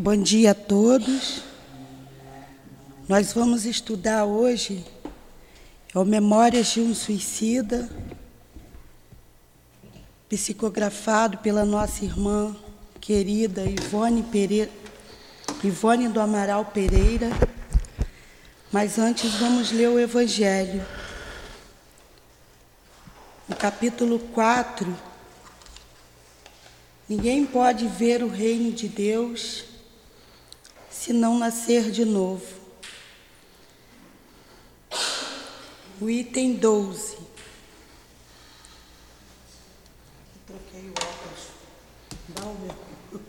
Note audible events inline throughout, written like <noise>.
Bom dia a todos. Nós vamos estudar hoje é o Memórias de um Suicida, psicografado pela nossa irmã querida Ivone, Pereira, Ivone do Amaral Pereira. Mas antes vamos ler o Evangelho. No capítulo 4, ninguém pode ver o reino de Deus se não nascer de novo. O item 12. Troquei o óculos. Dá o meu.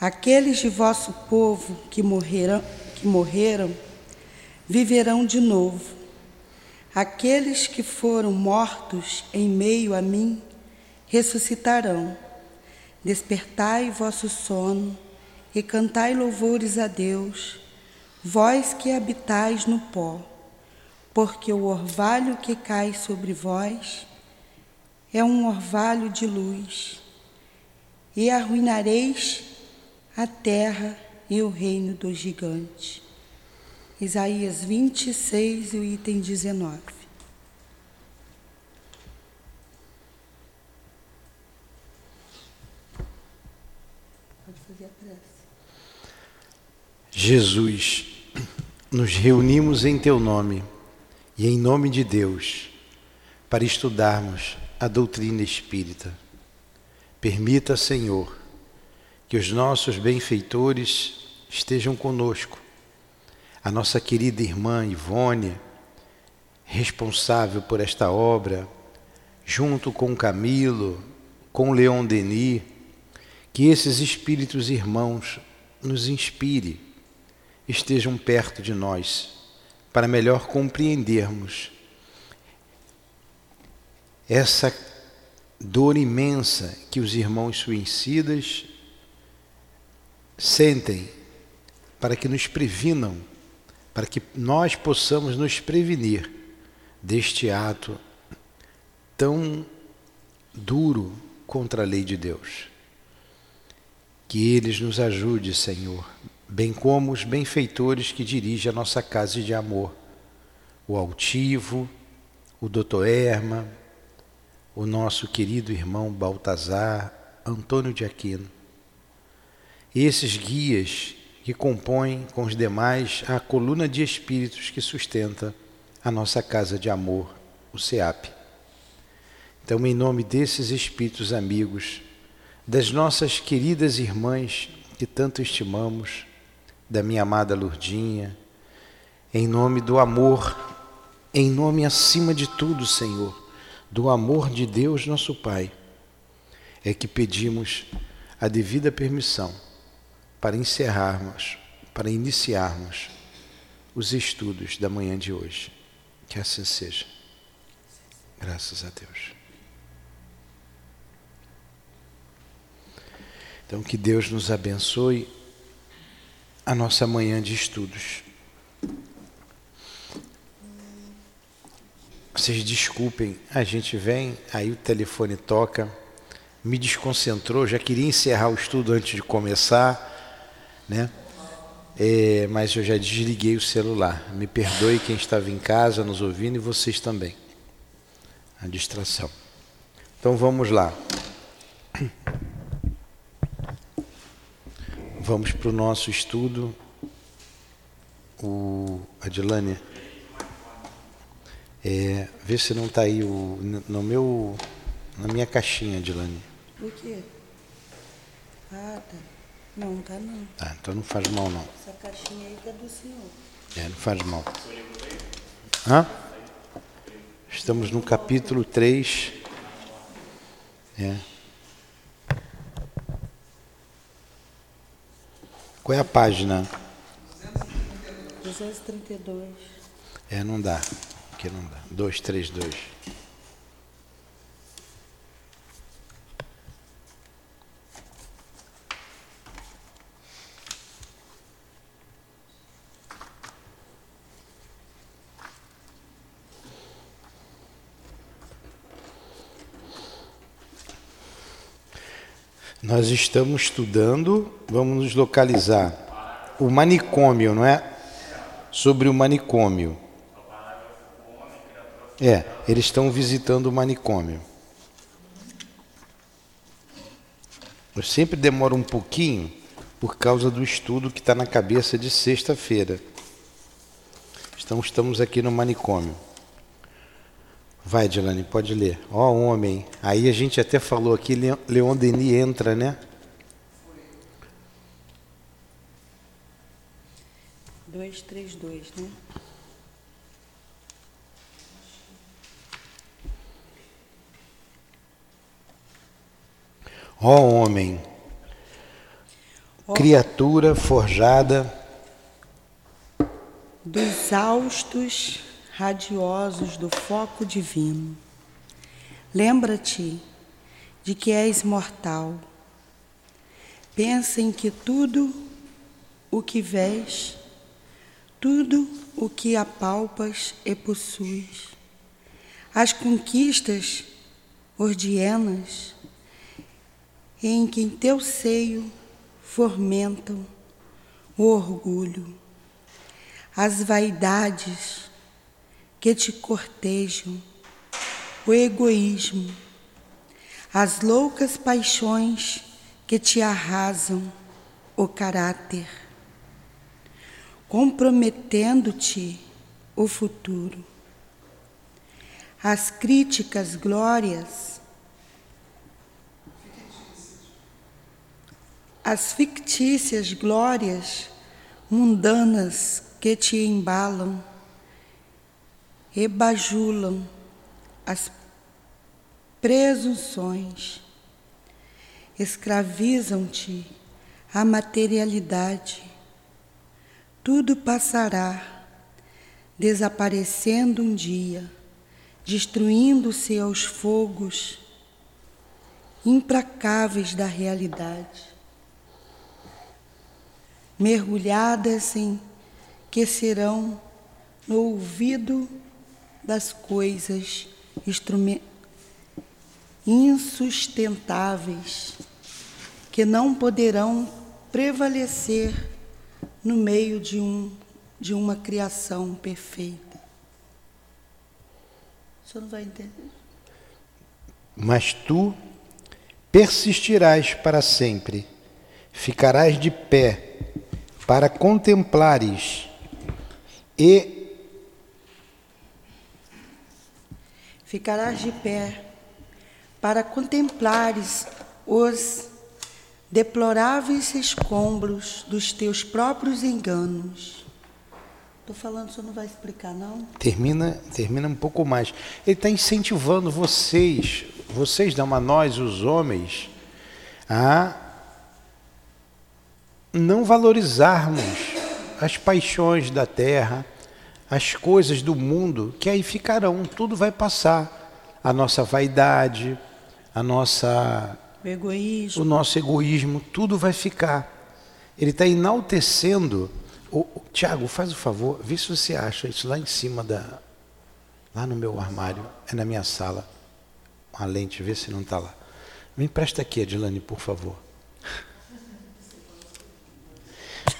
Aqueles de vosso povo que morreram, que morreram viverão de novo. Aqueles que foram mortos em meio a mim ressuscitarão. Despertai vosso sono e cantai louvores a Deus, vós que habitais no pó, porque o orvalho que cai sobre vós é um orvalho de luz, e arruinareis a terra e o reino dos gigantes. Isaías 26 e o item 19. Pode fazer a prece. Jesus, nos reunimos em Teu nome e em nome de Deus para estudarmos a doutrina espírita. Permita, Senhor, que os nossos benfeitores estejam conosco a nossa querida irmã Ivone, responsável por esta obra, junto com Camilo, com Leon Denis, que esses espíritos irmãos nos inspire, estejam perto de nós, para melhor compreendermos essa dor imensa que os irmãos suicidas sentem, para que nos previnam para que nós possamos nos prevenir deste ato tão duro contra a lei de Deus. Que eles nos ajude, Senhor, bem como os benfeitores que dirigem a nossa casa de amor, o altivo, o doutor Erma, o nosso querido irmão Baltazar, Antônio de Aquino. Esses guias que compõem com os demais a coluna de espíritos que sustenta a nossa casa de amor, o SEAP. Então, em nome desses espíritos amigos, das nossas queridas irmãs que tanto estimamos, da minha amada Lurdinha, em nome do amor, em nome acima de tudo, Senhor, do amor de Deus, nosso Pai, é que pedimos a devida permissão para encerrarmos, para iniciarmos os estudos da manhã de hoje. Que assim seja. Graças a Deus. Então, que Deus nos abençoe a nossa manhã de estudos. Vocês desculpem, a gente vem, aí o telefone toca, me desconcentrou, já queria encerrar o estudo antes de começar né? É, mas eu já desliguei o celular. Me perdoe quem estava em casa nos ouvindo e vocês também. A distração. Então vamos lá. Vamos para o nosso estudo. O Adilane, é, vê se não está aí o, no meu, na minha caixinha, Adilane. O quê? Ah, tá. Não, tá não. Tá, então não faz mal não. Essa caixinha aí tá do senhor. É, não faz mal. Hã? Estamos no capítulo 3. É. Qual é a página? 232. É, não dá. Aqui não dá. 232. Nós estamos estudando, vamos nos localizar, o manicômio, não é? Sobre o manicômio. É, eles estão visitando o manicômio. Eu sempre demoro um pouquinho por causa do estudo que está na cabeça de sexta-feira. Então estamos aqui no manicômio. Vai, Dilane, pode ler. Ó oh, homem. Aí a gente até falou aqui, Leon Denis entra, né? Dois, três, dois, né? Ó oh, homem, oh. criatura forjada dos austos radiosos do foco divino. Lembra-te de que és mortal. Pensa em que tudo o que vês, tudo o que apalpas e possuis, as conquistas ordienas em que em teu seio fomentam o orgulho, as vaidades que te cortejam, o egoísmo, as loucas paixões que te arrasam o caráter, comprometendo-te o futuro. As críticas glórias, as fictícias glórias mundanas que te embalam, e bajulam as presunções, escravizam-te a materialidade. Tudo passará, desaparecendo um dia, destruindo-se aos fogos implacáveis da realidade, mergulhadas em que serão no ouvido das coisas insustentáveis que não poderão prevalecer no meio de, um, de uma criação perfeita. O senhor não vai entender? Mas tu persistirás para sempre, ficarás de pé para contemplares e ficarás de pé para contemplares os deploráveis escombros dos teus próprios enganos. Estou falando, você não vai explicar, não? Termina, termina um pouco mais. Ele está incentivando vocês, vocês não, mas nós, os homens, a não valorizarmos as paixões da terra, as coisas do mundo, que aí ficarão, tudo vai passar. A nossa vaidade, a nossa o egoísmo, o nosso egoísmo, tudo vai ficar. Ele está enaltecendo. Tiago, faz o favor, vê se você acha isso lá em cima da, lá no meu armário, é na minha sala. Uma lente, vê se não está lá. Me empresta aqui, Adilane, por favor.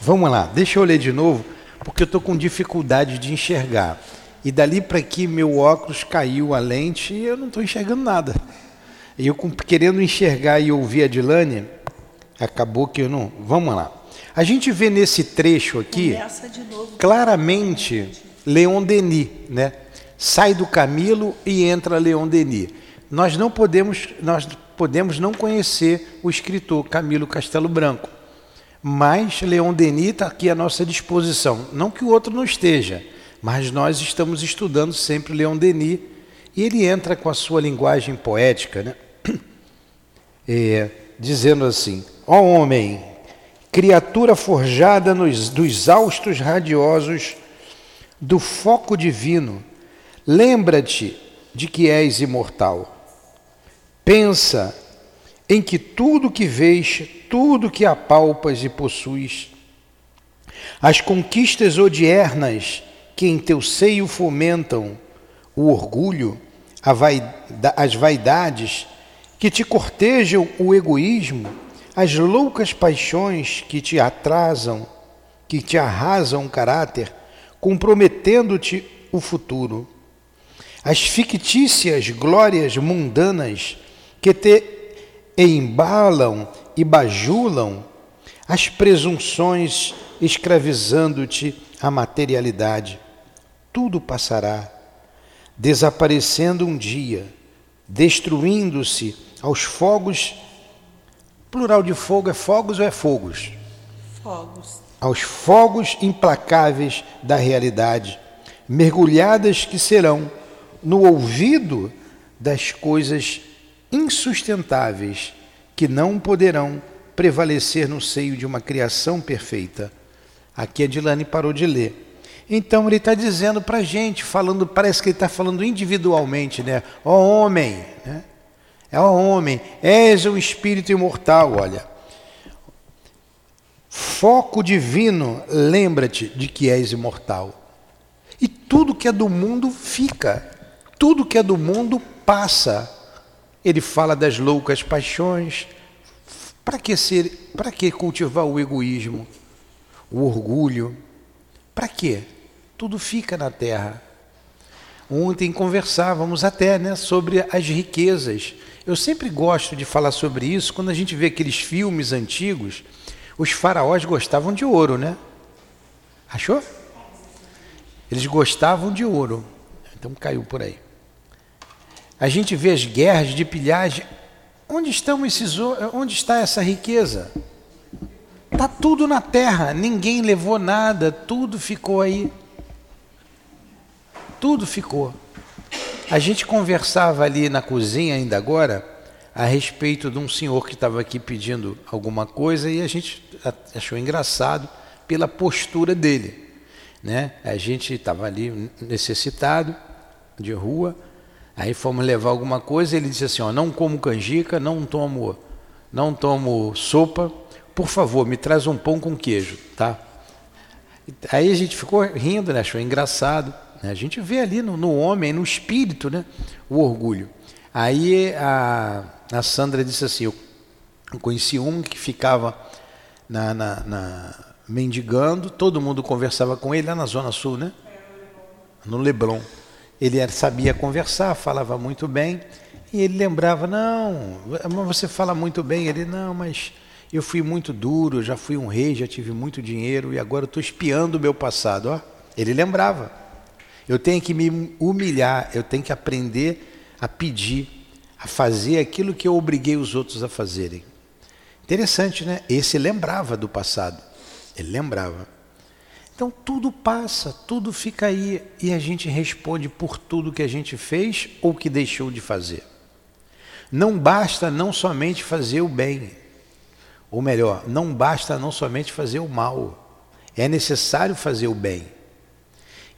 Vamos lá, deixa eu ler de novo, porque eu estou com dificuldade de enxergar. E dali para aqui meu óculos caiu a lente e eu não estou enxergando nada. E eu querendo enxergar e ouvir a Dilane, acabou que eu não. Vamos lá. A gente vê nesse trecho aqui claramente Leon Denis, né? Sai do Camilo e entra Leon Denis. Nós não podemos, nós podemos não conhecer o escritor Camilo Castelo Branco mas Leon Denis está aqui à nossa disposição. Não que o outro não esteja, mas nós estamos estudando sempre Leon Denis e ele entra com a sua linguagem poética, né? É, dizendo assim: Ó homem, criatura forjada nos, dos austos radiosos do foco divino, lembra-te de que és imortal. Pensa em que tudo que vês, tudo que apalpas e possuis, as conquistas odiernas que em teu seio fomentam o orgulho, as vaidades que te cortejam o egoísmo, as loucas paixões que te atrasam, que te arrasam o caráter, comprometendo-te o futuro. As fictícias glórias mundanas que te embalam e bajulam, as presunções escravizando-te a materialidade. Tudo passará, desaparecendo um dia, destruindo-se aos fogos. Plural de fogo é fogos ou é fogos? Fogos. Aos fogos implacáveis da realidade, mergulhadas que serão no ouvido das coisas insustentáveis que não poderão prevalecer no seio de uma criação perfeita. Aqui a Dilane parou de ler. Então ele está dizendo para a gente, falando, parece que ele está falando individualmente, né? Ó oh, homem, né? É oh, homem, és um espírito imortal, olha. Foco divino, lembra-te de que és imortal. E tudo que é do mundo fica, tudo que é do mundo passa. Ele fala das loucas paixões. Para que ser, para que cultivar o egoísmo, o orgulho? Para quê? Tudo fica na terra. Ontem conversávamos até né, sobre as riquezas. Eu sempre gosto de falar sobre isso quando a gente vê aqueles filmes antigos. Os faraós gostavam de ouro, né? Achou? Eles gostavam de ouro. Então caiu por aí. A gente vê as guerras de pilhagem. Onde estão esses onde está essa riqueza? Tá tudo na terra, ninguém levou nada, tudo ficou aí. Tudo ficou. A gente conversava ali na cozinha ainda agora a respeito de um senhor que estava aqui pedindo alguma coisa e a gente achou engraçado pela postura dele, né? A gente estava ali necessitado de rua, Aí fomos levar alguma coisa, ele disse assim: ó, não como canjica, não tomo, não tomo sopa. Por favor, me traz um pão com queijo, tá? Aí a gente ficou rindo, né? Achou engraçado. Né? A gente vê ali no, no, homem, no espírito, né? O orgulho. Aí a, a Sandra disse assim: eu conheci um que ficava na, na, na mendigando, todo mundo conversava com ele lá na Zona Sul, né? No Leblon. Ele sabia conversar, falava muito bem, e ele lembrava: Não, você fala muito bem. Ele: Não, mas eu fui muito duro, já fui um rei, já tive muito dinheiro e agora estou espiando o meu passado. Ó, ele lembrava. Eu tenho que me humilhar, eu tenho que aprender a pedir, a fazer aquilo que eu obriguei os outros a fazerem. Interessante, né? Esse lembrava do passado. Ele lembrava. Então tudo passa, tudo fica aí e a gente responde por tudo que a gente fez ou que deixou de fazer. Não basta não somente fazer o bem, ou melhor, não basta não somente fazer o mal, é necessário fazer o bem.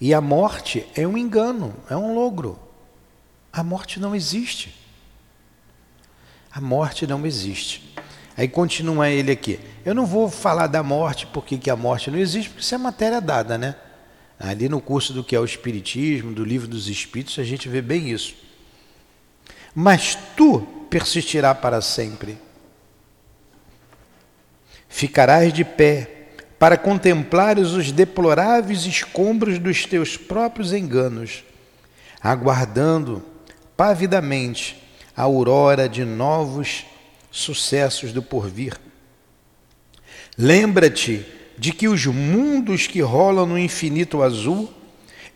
E a morte é um engano, é um logro. A morte não existe. A morte não existe. Aí continua ele aqui. Eu não vou falar da morte, porque que a morte não existe, porque isso é matéria dada, né? Ali no curso do que é o Espiritismo, do livro dos Espíritos, a gente vê bem isso. Mas tu persistirá para sempre. Ficarás de pé para contemplares os deploráveis escombros dos teus próprios enganos, aguardando pavidamente a aurora de novos sucessos do porvir. Lembra-te de que os mundos que rolam no infinito azul,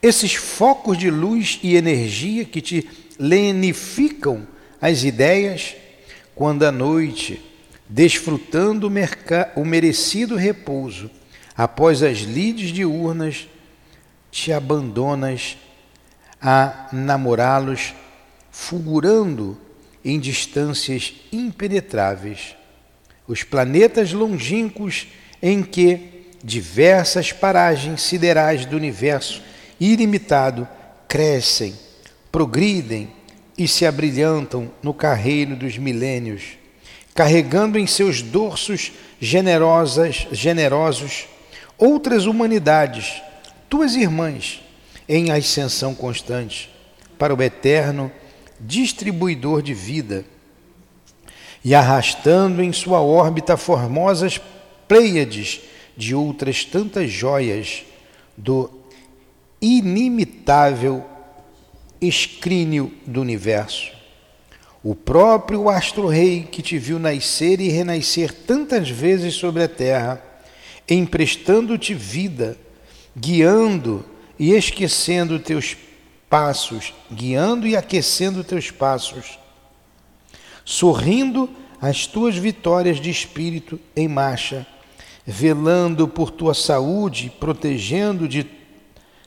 esses focos de luz e energia que te lenificam as ideias, quando à noite, desfrutando o, merecido repouso, após as lides diurnas, te abandonas a namorá-los, fulgurando em distâncias impenetráveis, os planetas longínquos em que diversas paragens siderais do universo ilimitado crescem, progridem e se abrilhantam no carreiro dos milênios, carregando em seus dorsos generosas, generosos outras humanidades, tuas irmãs, em ascensão constante para o eterno distribuidor de vida. e arrastando em sua órbita formosas pleiades de outras tantas joias do inimitável escrínio do universo. O próprio astro-rei que te viu nascer e renascer tantas vezes sobre a terra, emprestando-te vida, guiando e esquecendo teus passos, guiando e aquecendo teus passos, sorrindo as tuas vitórias de espírito em marcha, velando por tua saúde, protegendo-te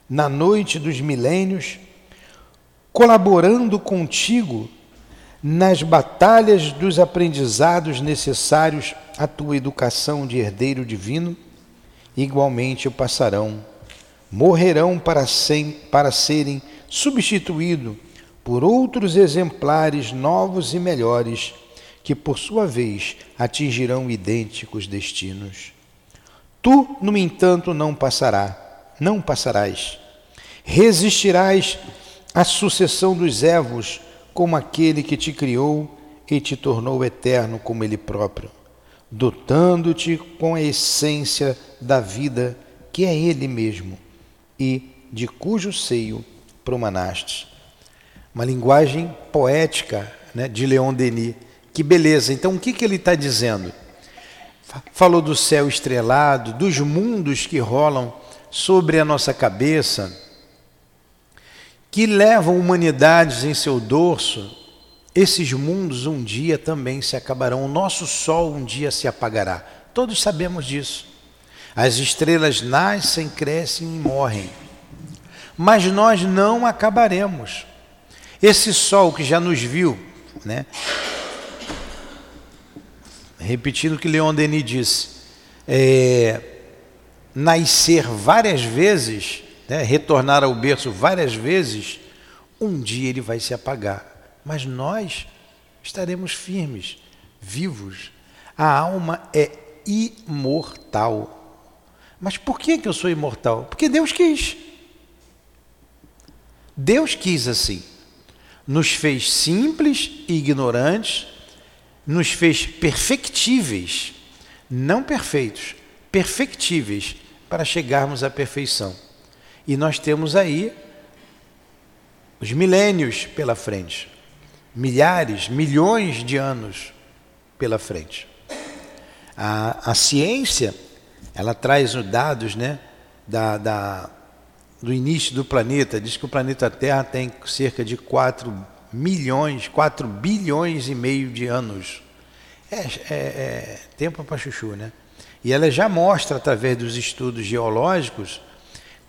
na noite dos milênios, colaborando contigo nas batalhas dos aprendizados necessários à tua educação de herdeiro divino, igualmente passarão, morrerão para, sem, para serem substituídos por outros exemplares novos e melhores, que por sua vez atingirão idênticos destinos. Tu, no entanto, não passará, não passarás. Resistirás à sucessão dos Evos, como aquele que te criou e te tornou eterno como ele próprio, dotando-te com a essência da vida que é ele mesmo e de cujo seio promanaste. Uma linguagem poética né, de Leon Denis. Que beleza! Então, o que, que ele está dizendo? Falou do céu estrelado, dos mundos que rolam sobre a nossa cabeça, que levam humanidades em seu dorso. Esses mundos um dia também se acabarão, o nosso sol um dia se apagará. Todos sabemos disso. As estrelas nascem, crescem e morrem mas nós não acabaremos. Esse sol que já nos viu, né? repetindo o que Leon Denis disse, é, nascer várias vezes, né? retornar ao berço várias vezes, um dia ele vai se apagar, mas nós estaremos firmes, vivos. A alma é imortal. Mas por que, eu sou imortal? Porque Deus quis. Deus quis assim. Nos fez simples e ignorantes, nos fez perfectíveis, não perfeitos, perfectíveis para chegarmos à perfeição. E nós temos aí os milênios pela frente, milhares, milhões de anos pela frente. A, a ciência, ela traz os dados né, da, da do início do planeta, diz que o planeta Terra tem cerca de 4 milhões, 4 bilhões e meio de anos. É, é, é tempo para chuchu, né? E ela já mostra, através dos estudos geológicos,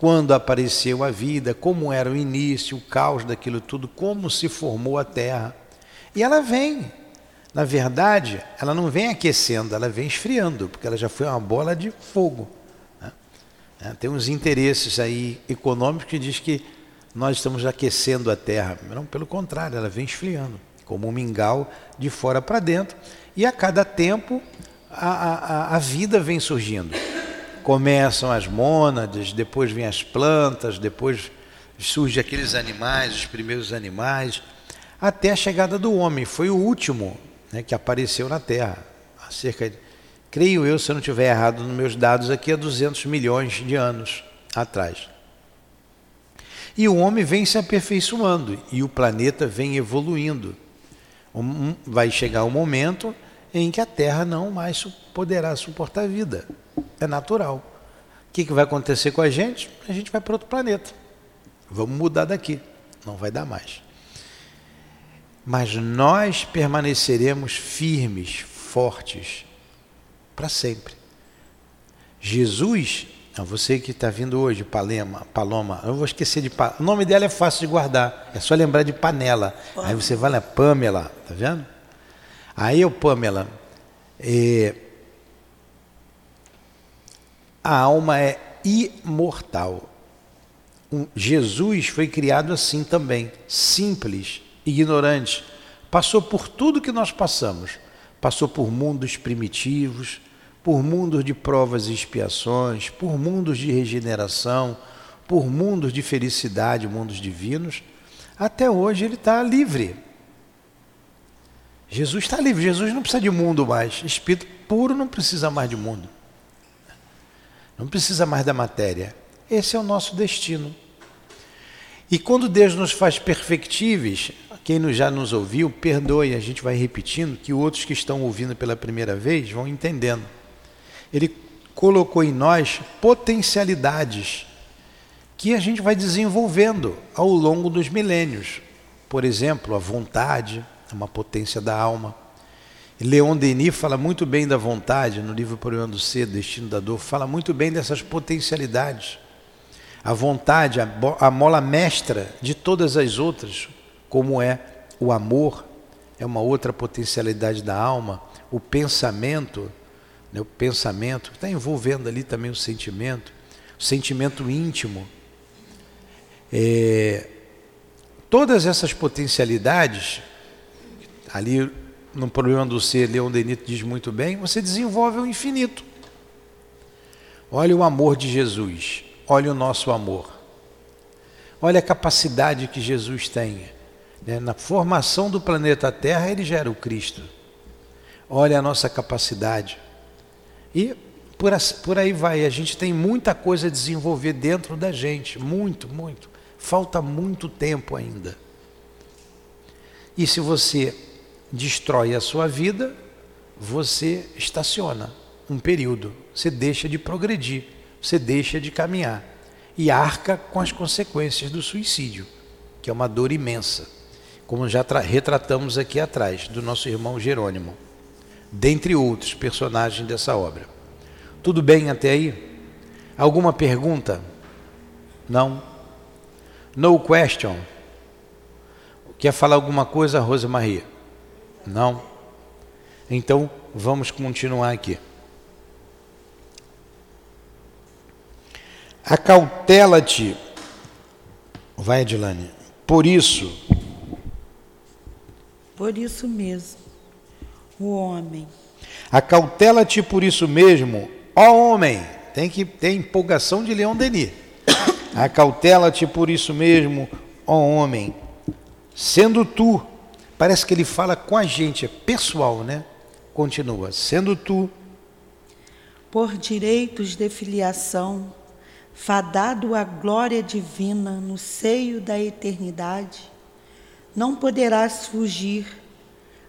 quando apareceu a vida, como era o início, o caos daquilo tudo, como se formou a Terra. E ela vem. Na verdade, ela não vem aquecendo, ela vem esfriando, porque ela já foi uma bola de fogo. É, tem uns interesses aí econômicos que diz que nós estamos aquecendo a terra. Não, pelo contrário, ela vem esfriando, como um mingau de fora para dentro. E a cada tempo a, a, a vida vem surgindo. Começam as mônadas, depois vêm as plantas, depois surgem aqueles animais, os primeiros animais, até a chegada do homem. Foi o último né, que apareceu na Terra, há cerca de creio eu, se eu não estiver errado nos meus dados aqui, há 200 milhões de anos atrás. E o homem vem se aperfeiçoando e o planeta vem evoluindo. Vai chegar um momento em que a Terra não mais poderá suportar vida. É natural. O que, que vai acontecer com a gente? A gente vai para outro planeta. Vamos mudar daqui. Não vai dar mais. Mas nós permaneceremos firmes, fortes, para sempre. Jesus, você que está vindo hoje, Palema, Paloma, eu vou esquecer de O nome dela é fácil de guardar, é só lembrar de panela. Aí você vai lá, Pamela, tá vendo? Aí eu, Pamela, é, a alma é imortal. Um, Jesus foi criado assim também, simples, ignorante. Passou por tudo que nós passamos. Passou por mundos primitivos, por mundos de provas e expiações, por mundos de regeneração, por mundos de felicidade, mundos divinos, até hoje ele está livre. Jesus está livre, Jesus não precisa de mundo mais. Espírito puro não precisa mais de mundo. Não precisa mais da matéria. Esse é o nosso destino. E quando Deus nos faz perfectíveis, quem já nos ouviu, perdoe, a gente vai repetindo, que outros que estão ouvindo pela primeira vez vão entendendo. Ele colocou em nós potencialidades que a gente vai desenvolvendo ao longo dos milênios. Por exemplo, a vontade, uma potência da alma. Leon Denis fala muito bem da vontade, no livro Problema do Ser, Destino da Dor, fala muito bem dessas potencialidades. A vontade, a mola mestra de todas as outras, como é o amor, é uma outra potencialidade da alma, o pensamento, né, o pensamento, está envolvendo ali também o sentimento, o sentimento íntimo. É, todas essas potencialidades, ali no problema do ser, Leon Denis diz muito bem, você desenvolve o infinito. Olha o amor de Jesus, olha o nosso amor. Olha a capacidade que Jesus tem né? Na formação do planeta Terra, ele gera o Cristo. Olha a nossa capacidade. E por aí vai. A gente tem muita coisa a desenvolver dentro da gente. Muito, muito. Falta muito tempo ainda. E se você destrói a sua vida, você estaciona um período. Você deixa de progredir. Você deixa de caminhar. E arca com as consequências do suicídio, que é uma dor imensa como já retratamos aqui atrás, do nosso irmão Jerônimo, dentre outros personagens dessa obra. Tudo bem até aí? Alguma pergunta? Não? No question? Quer falar alguma coisa, Rosa Maria? Não? Então vamos continuar aqui. Acautela-te, vai Adilane, por isso por isso mesmo, o homem. Acautela-te por isso mesmo, ó homem. Tem que ter empolgação de Leão Denis. Acautela-te por isso mesmo, ó homem. Sendo tu, parece que ele fala com a gente, é pessoal, né? Continua, sendo tu. Por direitos de filiação, fadado à glória divina no seio da eternidade, não poderás fugir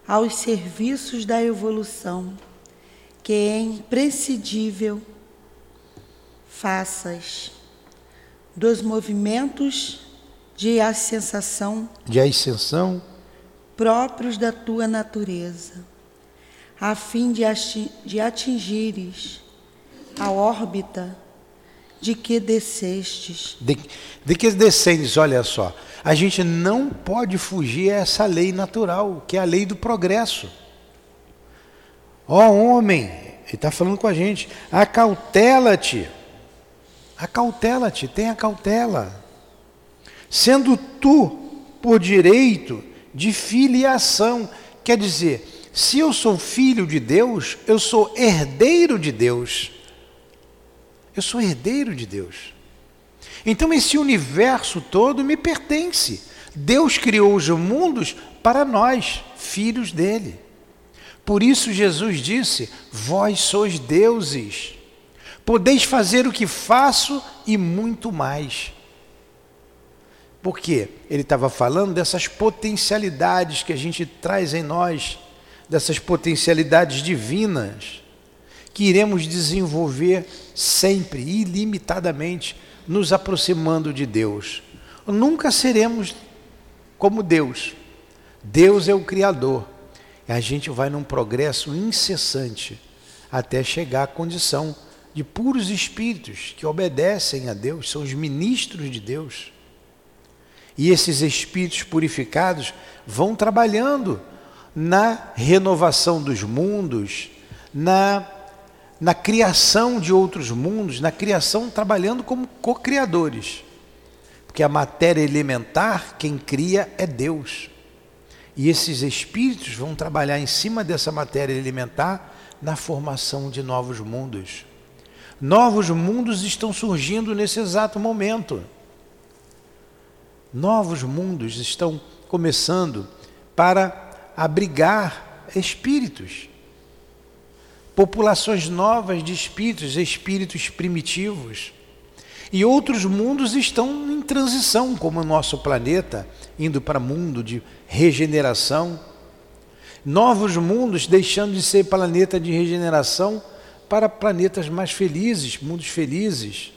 aos serviços da evolução, que é imprescindível faças dos movimentos de ascensão, de ascensão próprios da tua natureza, a fim de atingires a órbita de que descestes. De, de que descendes, olha só. A gente não pode fugir a essa lei natural, que é a lei do progresso. Ó oh, homem, ele está falando com a gente, acautela-te. Acautela-te, tenha cautela. Sendo tu, por direito de filiação, quer dizer, se eu sou filho de Deus, eu sou herdeiro de Deus. Eu sou herdeiro de Deus. Então esse universo todo me pertence. Deus criou os mundos para nós, filhos dele. Por isso Jesus disse: Vós sois deuses, podeis fazer o que faço e muito mais. Por quê? Ele estava falando dessas potencialidades que a gente traz em nós, dessas potencialidades divinas que iremos desenvolver sempre, ilimitadamente, nos aproximando de Deus. Nunca seremos como Deus. Deus é o Criador. E a gente vai num progresso incessante até chegar à condição de puros espíritos que obedecem a Deus, são os ministros de Deus. E esses espíritos purificados vão trabalhando na renovação dos mundos, na na criação de outros mundos, na criação trabalhando como co-criadores. Porque a matéria elementar, quem cria é Deus. E esses espíritos vão trabalhar em cima dessa matéria elementar na formação de novos mundos. Novos mundos estão surgindo nesse exato momento. Novos mundos estão começando para abrigar espíritos. Populações novas de espíritos, espíritos primitivos. E outros mundos estão em transição, como o nosso planeta, indo para mundo de regeneração. Novos mundos deixando de ser planeta de regeneração para planetas mais felizes, mundos felizes.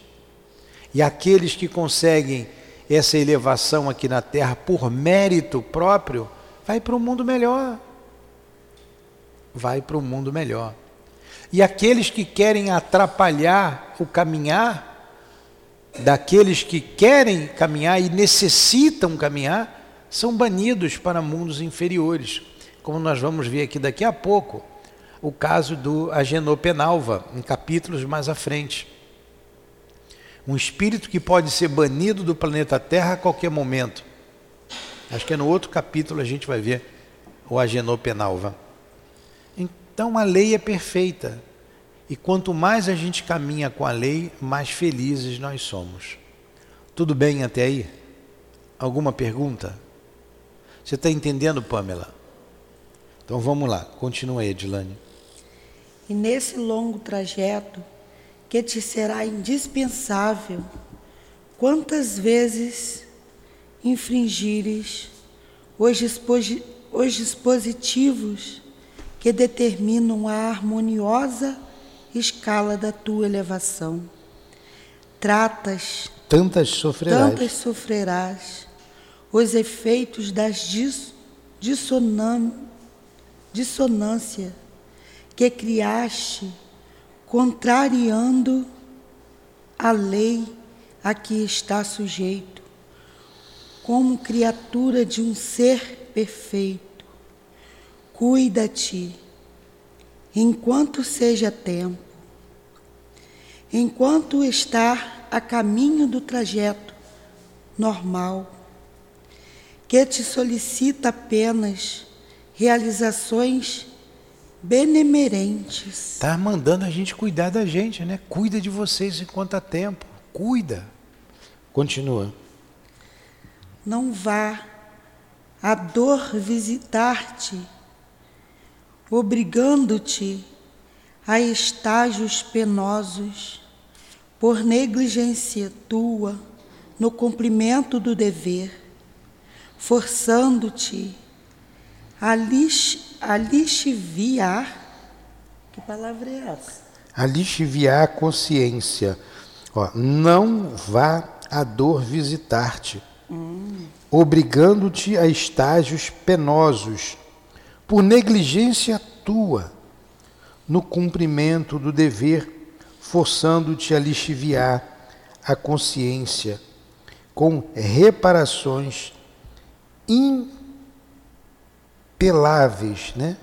E aqueles que conseguem essa elevação aqui na Terra por mérito próprio, vai para um mundo melhor. Vai para um mundo melhor. E aqueles que querem atrapalhar o caminhar, daqueles que querem caminhar e necessitam caminhar, são banidos para mundos inferiores. Como nós vamos ver aqui daqui a pouco, o caso do Agenor Penalva, em capítulos mais à frente. Um espírito que pode ser banido do planeta Terra a qualquer momento. Acho que é no outro capítulo a gente vai ver o Agenor Penalva. Então a lei é perfeita. E quanto mais a gente caminha com a lei, mais felizes nós somos. Tudo bem até aí? Alguma pergunta? Você está entendendo, Pamela? Então vamos lá, continua aí, Edilane. E nesse longo trajeto, que te será indispensável, quantas vezes infringires os, os dispositivos que determinam a harmoniosa escala da tua elevação. Tratas, tantas sofrerás, tantas sofrerás os efeitos das dis, dissonância que criaste contrariando a lei a que está sujeito, como criatura de um ser perfeito. Cuida-te, enquanto seja tempo, enquanto está a caminho do trajeto normal, que te solicita apenas realizações benemerentes. Está mandando a gente cuidar da gente, né? Cuida de vocês enquanto há tempo. Cuida. Continua. Não vá a dor visitar-te, obrigando-te a estágios penosos por negligência tua no cumprimento do dever, forçando-te a lix aliviar. Que palavra é essa? Aliviar a consciência. Ó, não vá a dor visitar-te, hum. obrigando-te a estágios penosos, por negligência tua, no cumprimento do dever, forçando-te a lixiviar a consciência com reparações in inapeláveis, né?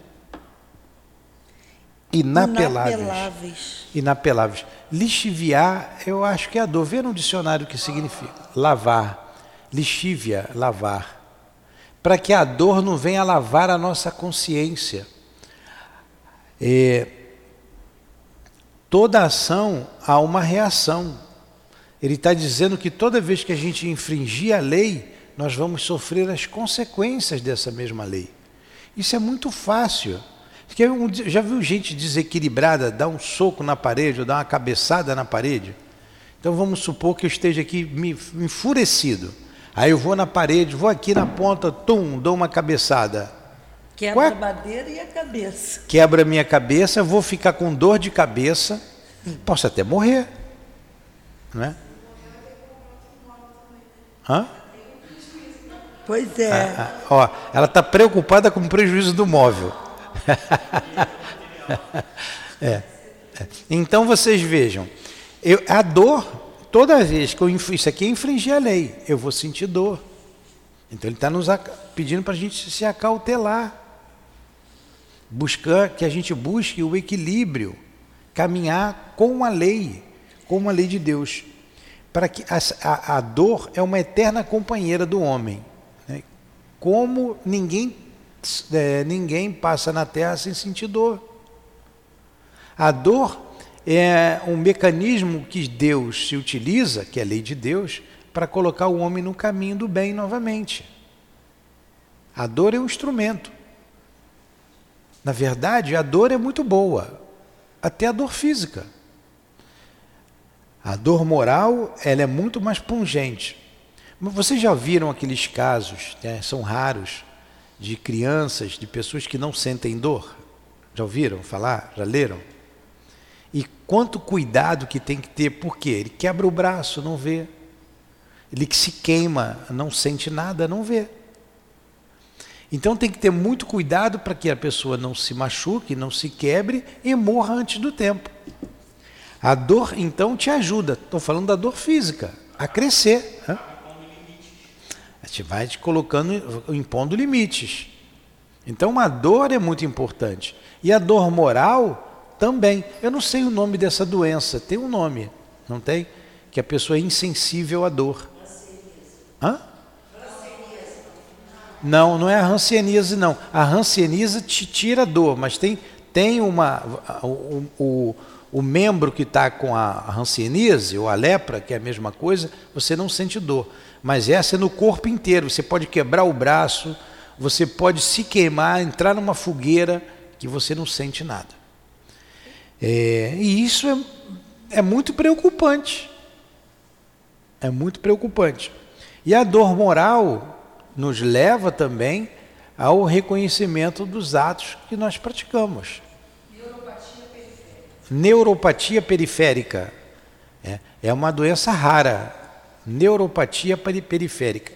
Inapeláveis. Inapeláveis. Inapeláveis. Lixiviar, eu acho que é a dor. Vê no dicionário o que significa. Lavar. Lixívia, lavar. Para que a dor não venha lavar a nossa consciência. É, toda ação há uma reação. Ele está dizendo que toda vez que a gente infringir a lei, nós vamos sofrer as consequências dessa mesma lei. Isso é muito fácil. Já viu gente desequilibrada dar um soco na parede ou dar uma cabeçada na parede? Então vamos supor que eu esteja aqui enfurecido. Aí eu vou na parede, vou aqui na ponta, tum, dou uma cabeçada. Quebra a madeira e a cabeça. Quebra a minha cabeça, vou ficar com dor de cabeça, posso até morrer. Não é? Hã? Pois é. Ah, ah, ó, ela está preocupada com o prejuízo do móvel. <laughs> é, é. Então vocês vejam, eu, a dor, toda vez que eu isso aqui é infringir a lei, eu vou sentir dor. Então ele está nos pedindo para a gente se acautelar, buscar que a gente busque o equilíbrio, caminhar com a lei, com a lei de Deus, para que a, a, a dor é uma eterna companheira do homem como ninguém, é, ninguém passa na Terra sem sentir dor. A dor é um mecanismo que Deus se utiliza, que é a lei de Deus, para colocar o homem no caminho do bem novamente. A dor é um instrumento. Na verdade, a dor é muito boa, até a dor física. A dor moral ela é muito mais pungente. Vocês já viram aqueles casos, né, são raros, de crianças, de pessoas que não sentem dor? Já ouviram falar? Já leram? E quanto cuidado que tem que ter, porque ele quebra o braço, não vê. Ele que se queima, não sente nada, não vê. Então tem que ter muito cuidado para que a pessoa não se machuque, não se quebre e morra antes do tempo. A dor, então, te ajuda. Estou falando da dor física, a crescer. Né? Gente vai te colocando, impondo limites. Então, a dor é muito importante. E a dor moral também. Eu não sei o nome dessa doença, tem um nome, não tem? Que a pessoa é insensível à dor. Hã? Não, não é a hanseníase, não. A hanseníase te tira a dor, mas tem, tem uma. O, o, o membro que está com a hanseníase ou a lepra, que é a mesma coisa, você não sente dor. Mas essa é no corpo inteiro. Você pode quebrar o braço, você pode se queimar, entrar numa fogueira que você não sente nada. É, e isso é, é muito preocupante. É muito preocupante. E a dor moral nos leva também ao reconhecimento dos atos que nós praticamos. Neuropatia periférica. É, é uma doença rara. Neuropatia periférica.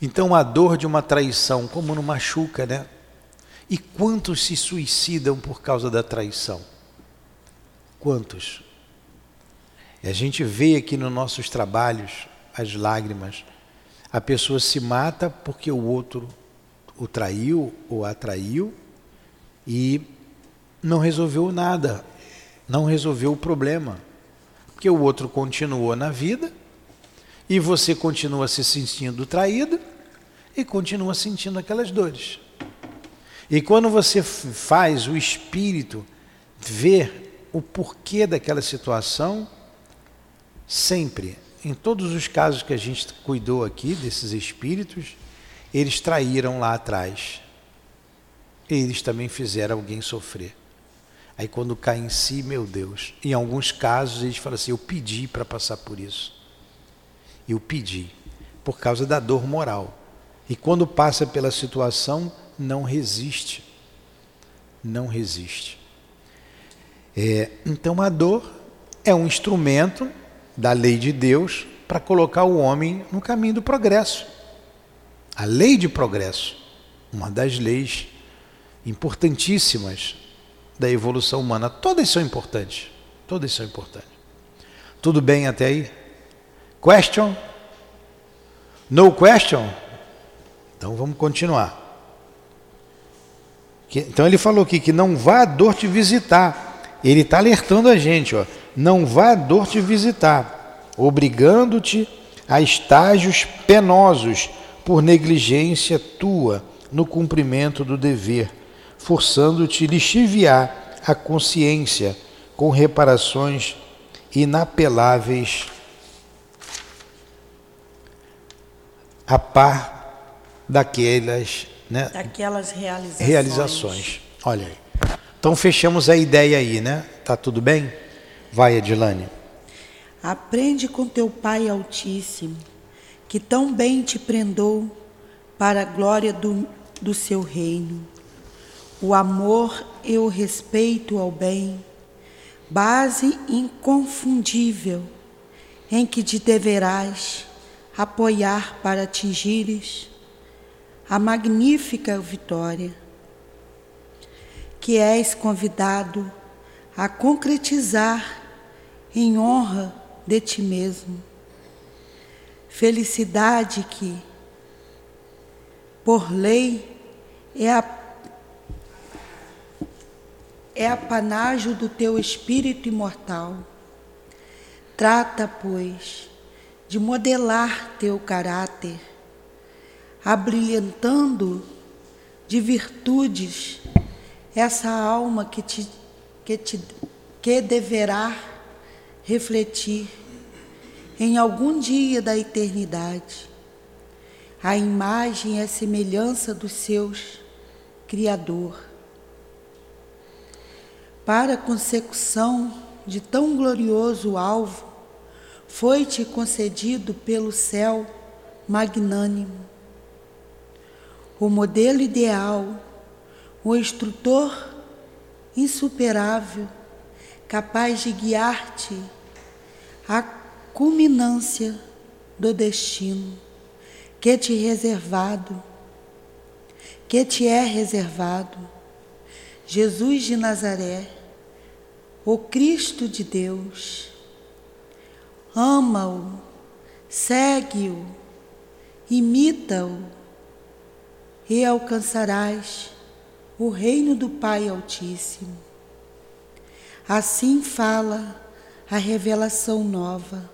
Então a dor de uma traição, como não machuca, né? E quantos se suicidam por causa da traição? Quantos? E a gente vê aqui nos nossos trabalhos as lágrimas. A pessoa se mata porque o outro o traiu ou a traiu e não resolveu nada, não resolveu o problema. Porque o outro continuou na vida e você continua se sentindo traído e continua sentindo aquelas dores. E quando você faz o espírito ver o porquê daquela situação, sempre em todos os casos que a gente cuidou aqui desses espíritos, eles traíram lá atrás. Eles também fizeram alguém sofrer. Aí quando cai em si, meu Deus, em alguns casos eles falam assim: eu pedi para passar por isso. Eu pedi, por causa da dor moral. E quando passa pela situação, não resiste. Não resiste. É, então a dor é um instrumento da lei de Deus para colocar o homem no caminho do progresso. A lei de progresso, uma das leis importantíssimas da evolução humana. Todas são importantes. Todas são importantes. Tudo bem até aí? Question? No question? Então vamos continuar. Então ele falou aqui que não vá a dor te visitar. Ele está alertando a gente, ó não vá a dor te visitar, obrigando-te a estágios penosos por negligência tua no cumprimento do dever, forçando-te lixiviar a consciência com reparações inapeláveis a par daquelas, né, daquelas realizações. realizações. Olha aí. Então fechamos a ideia aí, né? Tá tudo bem? Vai, Edilane. Aprende com teu Pai Altíssimo, que tão bem te prendou para a glória do, do seu reino. O amor e o respeito ao bem, base inconfundível em que te deverás apoiar para atingires a magnífica vitória, que és convidado a concretizar em honra de ti mesmo. Felicidade que, por lei, é a é apanágio do teu espírito imortal. Trata, pois, de modelar teu caráter, abrilhantando de virtudes essa alma que te, que te que deverá refletir em algum dia da eternidade a imagem e a semelhança dos seus Criador. Para a consecução de tão glorioso alvo, foi-te concedido pelo céu magnânimo. O modelo ideal, o instrutor insuperável, capaz de guiar-te à culminância do destino que te reservado, que te é reservado. Jesus de Nazaré, o Cristo de Deus, ama-o, segue-o, imita-o e alcançarás o reino do Pai Altíssimo. Assim fala a revelação nova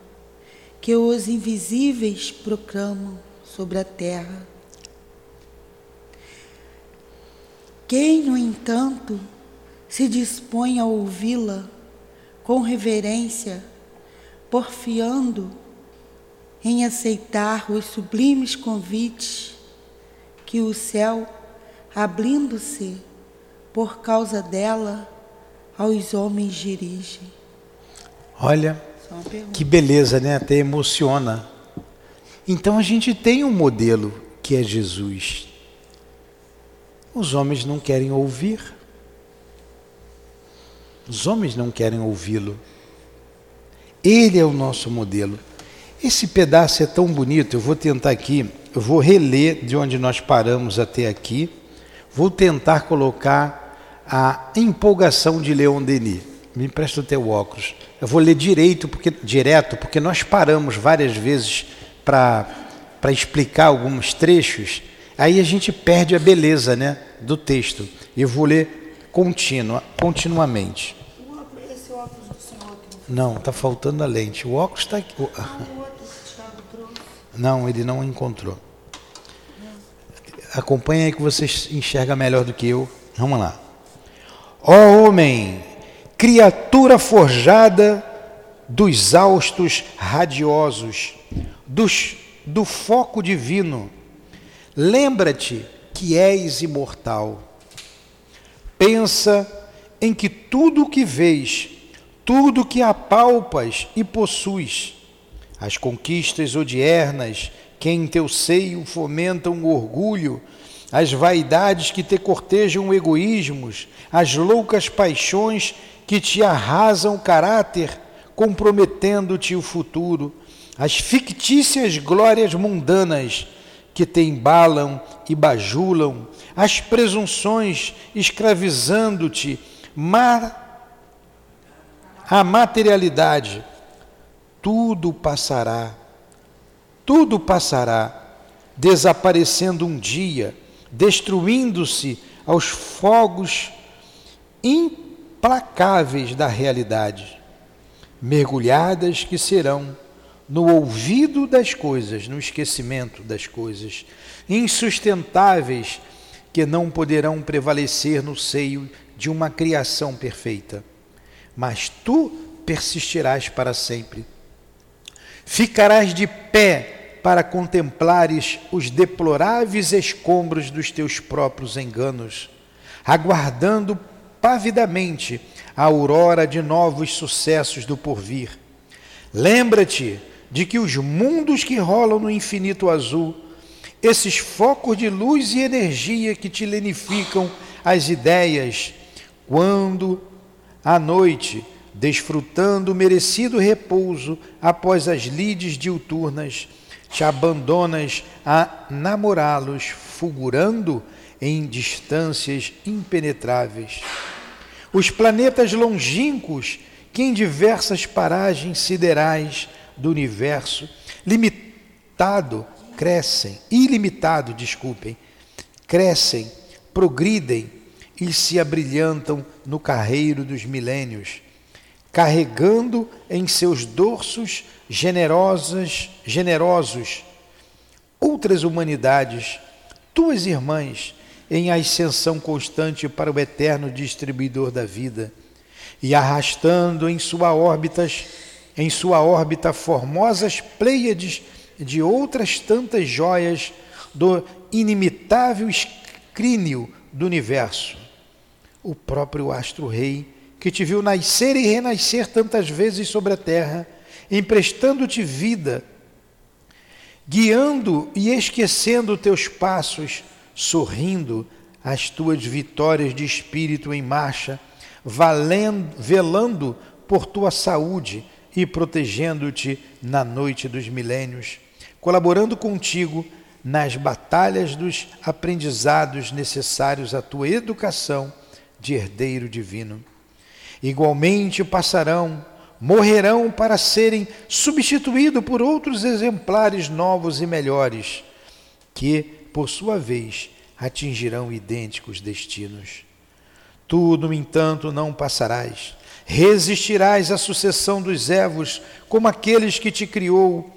que os invisíveis proclamam sobre a terra. Quem, no entanto, se dispõe a ouvi-la com reverência, porfiando em aceitar os sublimes convites que o céu, abrindo-se por causa dela, aos homens dirige. Olha, que beleza, né? Até emociona. Então a gente tem um modelo que é Jesus. Os homens não querem ouvir. Os homens não querem ouvi-lo. Ele é o nosso modelo. Esse pedaço é tão bonito, eu vou tentar aqui, eu vou reler de onde nós paramos até aqui, vou tentar colocar a empolgação de Leon Denis. Me empresta o teu óculos. Eu vou ler direito, porque, direto, porque nós paramos várias vezes para explicar alguns trechos, aí a gente perde a beleza né, do texto. Eu vou ler contínua, continuamente. Esse óculos do senhor Não, está faltando a lente. O óculos está aqui. Não, ele não encontrou. Acompanha aí que você enxerga melhor do que eu. Vamos lá. Ó oh, homem, criatura forjada dos austos radiosos, dos, do foco divino, lembra-te que és imortal. Pensa em que tudo o que vês, tudo o que apalpas e possuis, as conquistas odiernas que em teu seio fomentam o orgulho, as vaidades que te cortejam egoísmos, as loucas paixões que te arrasam o caráter, comprometendo-te o futuro, as fictícias glórias mundanas que te embalam e bajulam, as presunções escravizando-te, a materialidade, tudo passará, tudo passará, desaparecendo um dia, destruindo-se aos fogos implacáveis da realidade, mergulhadas que serão no ouvido das coisas, no esquecimento das coisas, insustentáveis que não poderão prevalecer no seio de uma criação perfeita. Mas tu persistirás para sempre Ficarás de pé para contemplares os deploráveis escombros dos teus próprios enganos, aguardando pavidamente a aurora de novos sucessos do porvir. Lembra-te de que os mundos que rolam no infinito azul, esses focos de luz e energia que te lenificam as ideias, quando à noite desfrutando o merecido repouso após as lides diuturnas, te abandonas a namorá-los, fulgurando em distâncias impenetráveis. Os planetas longínquos que em diversas paragens siderais do universo, limitado, crescem, ilimitado, desculpem, crescem, progridem e se abrilhantam no carreiro dos milênios carregando em seus dorsos generosas, generosos outras humanidades, tuas irmãs, em ascensão constante para o eterno distribuidor da vida, e arrastando em sua órbitas, em sua órbita formosas pleiades de outras tantas joias do inimitável escrínio do universo, o próprio astro-rei, que te viu nascer e renascer tantas vezes sobre a terra, emprestando-te vida, guiando e esquecendo teus passos, sorrindo as tuas vitórias de espírito em marcha, valendo, velando por tua saúde e protegendo-te na noite dos milênios, colaborando contigo nas batalhas dos aprendizados necessários à tua educação de herdeiro divino. Igualmente passarão, morrerão para serem substituídos por outros exemplares novos e melhores, que, por sua vez, atingirão idênticos destinos. Tu, no entanto, não passarás. Resistirás à sucessão dos Evos, como aqueles que te criou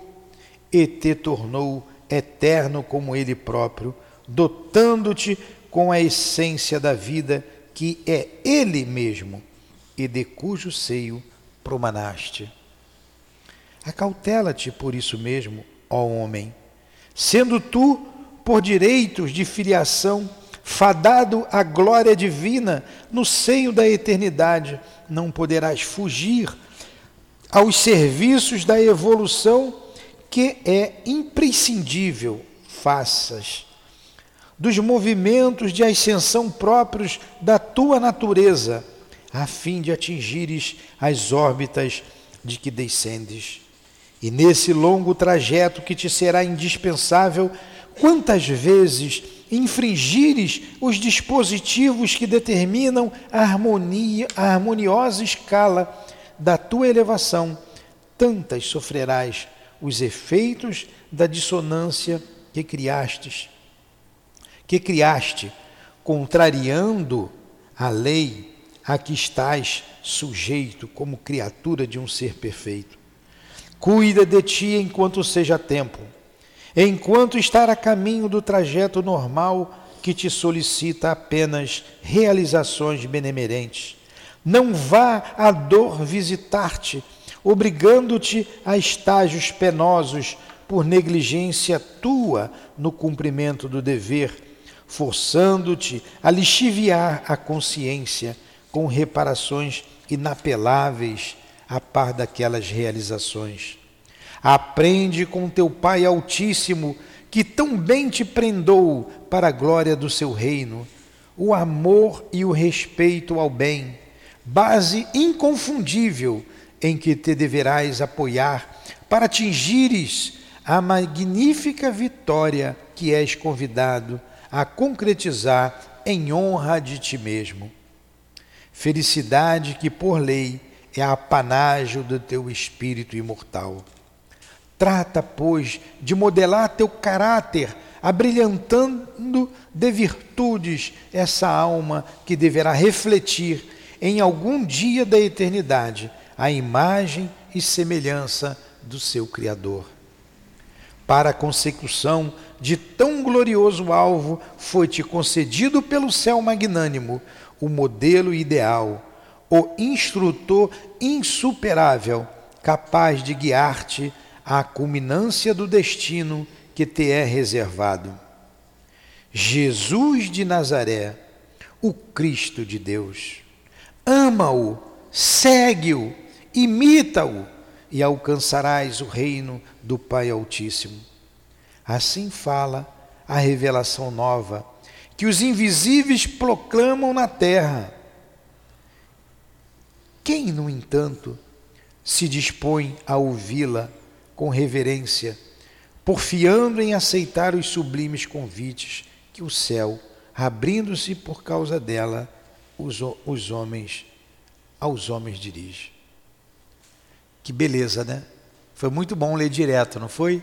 e te tornou eterno como Ele próprio, dotando-te com a essência da vida que é Ele mesmo e de cujo seio promanaste. Acautela-te por isso mesmo, ó homem, sendo tu, por direitos de filiação, fadado à glória divina no seio da eternidade, não poderás fugir aos serviços da evolução que é imprescindível faças dos movimentos de ascensão próprios da tua natureza, a fim de atingires as órbitas de que descendes. E nesse longo trajeto que te será indispensável, quantas vezes infringires os dispositivos que determinam a harmonia, a harmoniosa escala da tua elevação, tantas sofrerás os efeitos da dissonância que criastes, que criaste, contrariando a lei a que estás sujeito como criatura de um ser perfeito. Cuida de ti enquanto seja tempo, enquanto estar a caminho do trajeto normal que te solicita apenas realizações benemerentes. Não vá a dor visitar-te obrigando-te a estágios penosos por negligência tua no cumprimento do dever, forçando-te a lixiviar a consciência com reparações inapeláveis a par daquelas realizações. Aprende com teu Pai Altíssimo, que tão bem te prendou para a glória do seu reino, o amor e o respeito ao bem, base inconfundível em que te deverás apoiar para atingires a magnífica vitória que és convidado a concretizar em honra de ti mesmo. Felicidade que, por lei, é apanágio do teu espírito imortal. Trata, pois, de modelar teu caráter, abrilhantando de virtudes essa alma que deverá refletir em algum dia da eternidade a imagem e semelhança do seu Criador. Para a consecução de tão glorioso alvo, foi-te concedido pelo céu magnânimo o modelo ideal, o instrutor insuperável, capaz de guiar-te à culminância do destino que te é reservado. Jesus de Nazaré, o Cristo de Deus. Ama-o, segue-o imita-o e alcançarás o reino do Pai Altíssimo. Assim fala a revelação nova que os invisíveis proclamam na terra. Quem, no entanto, se dispõe a ouvi-la com reverência, porfiando em aceitar os sublimes convites que o céu, abrindo-se por causa dela, os, os homens aos homens dirige. Que beleza, né? Foi muito bom ler direto, não foi?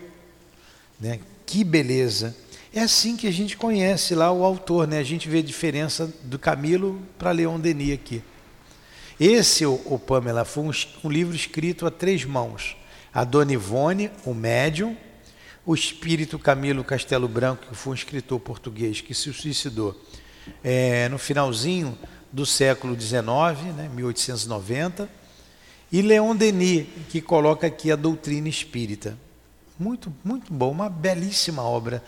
Né? Que beleza. É assim que a gente conhece lá o autor, né? A gente vê a diferença do Camilo para Leon Denis aqui. Esse, o, o Pamela, foi um, um, livro escrito a três mãos. A Dona Ivone, o médium, o espírito Camilo Castelo Branco, que foi um escritor português que se suicidou é, no finalzinho do século XIX, né, 1890 e Leon Denis, que coloca aqui a doutrina espírita. Muito, muito bom, uma belíssima obra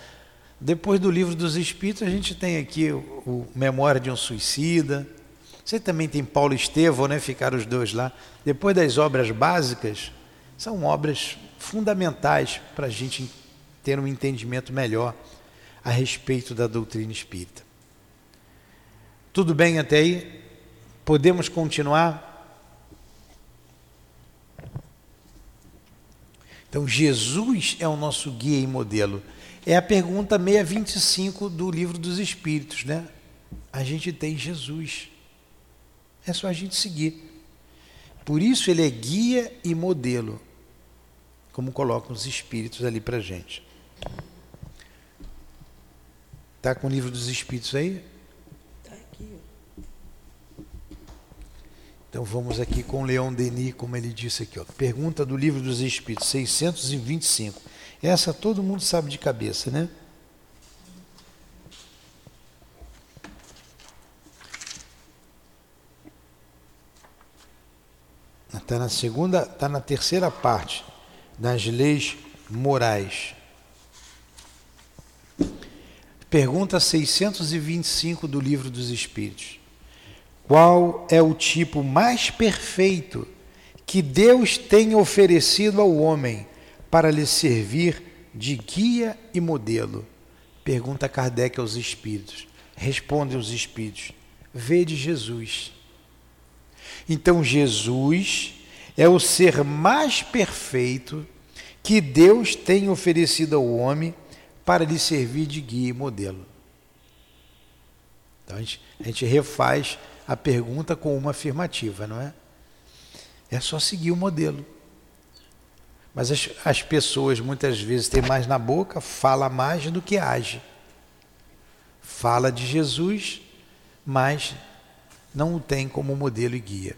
Depois do livro dos Espíritos, a gente tem aqui o, Memória de um Suicida. Você também tem Paulo Estevão, né? Ficaram os dois lá. Depois das obras básicas, são obras fundamentais para a gente ter um entendimento melhor a respeito da doutrina espírita. Tudo bem até aí? Podemos continuar? Então, Jesus é o nosso guia e modelo. É a pergunta 625 do livro dos Espíritos, né? A gente tem Jesus. É só a gente seguir. Por isso ele é guia e modelo, como colocam os Espíritos ali para gente. Está com o livro dos Espíritos aí? Está aqui. Então vamos aqui com Leon Denis, como ele disse aqui. Ó. Pergunta do livro dos Espíritos, 625. Essa todo mundo sabe de cabeça, né? Está na segunda, está na terceira parte das leis morais. Pergunta 625 do Livro dos Espíritos. Qual é o tipo mais perfeito que Deus tem oferecido ao homem para lhe servir de guia e modelo? Pergunta Kardec aos espíritos. Respondem os espíritos: Vede Jesus. Então, Jesus é o ser mais perfeito que Deus tem oferecido ao homem para lhe servir de guia e modelo. Então a gente, a gente refaz a pergunta com uma afirmativa, não é? É só seguir o modelo. Mas as, as pessoas muitas vezes têm mais na boca, fala mais do que age. Fala de Jesus, mas não o tem como modelo e guia.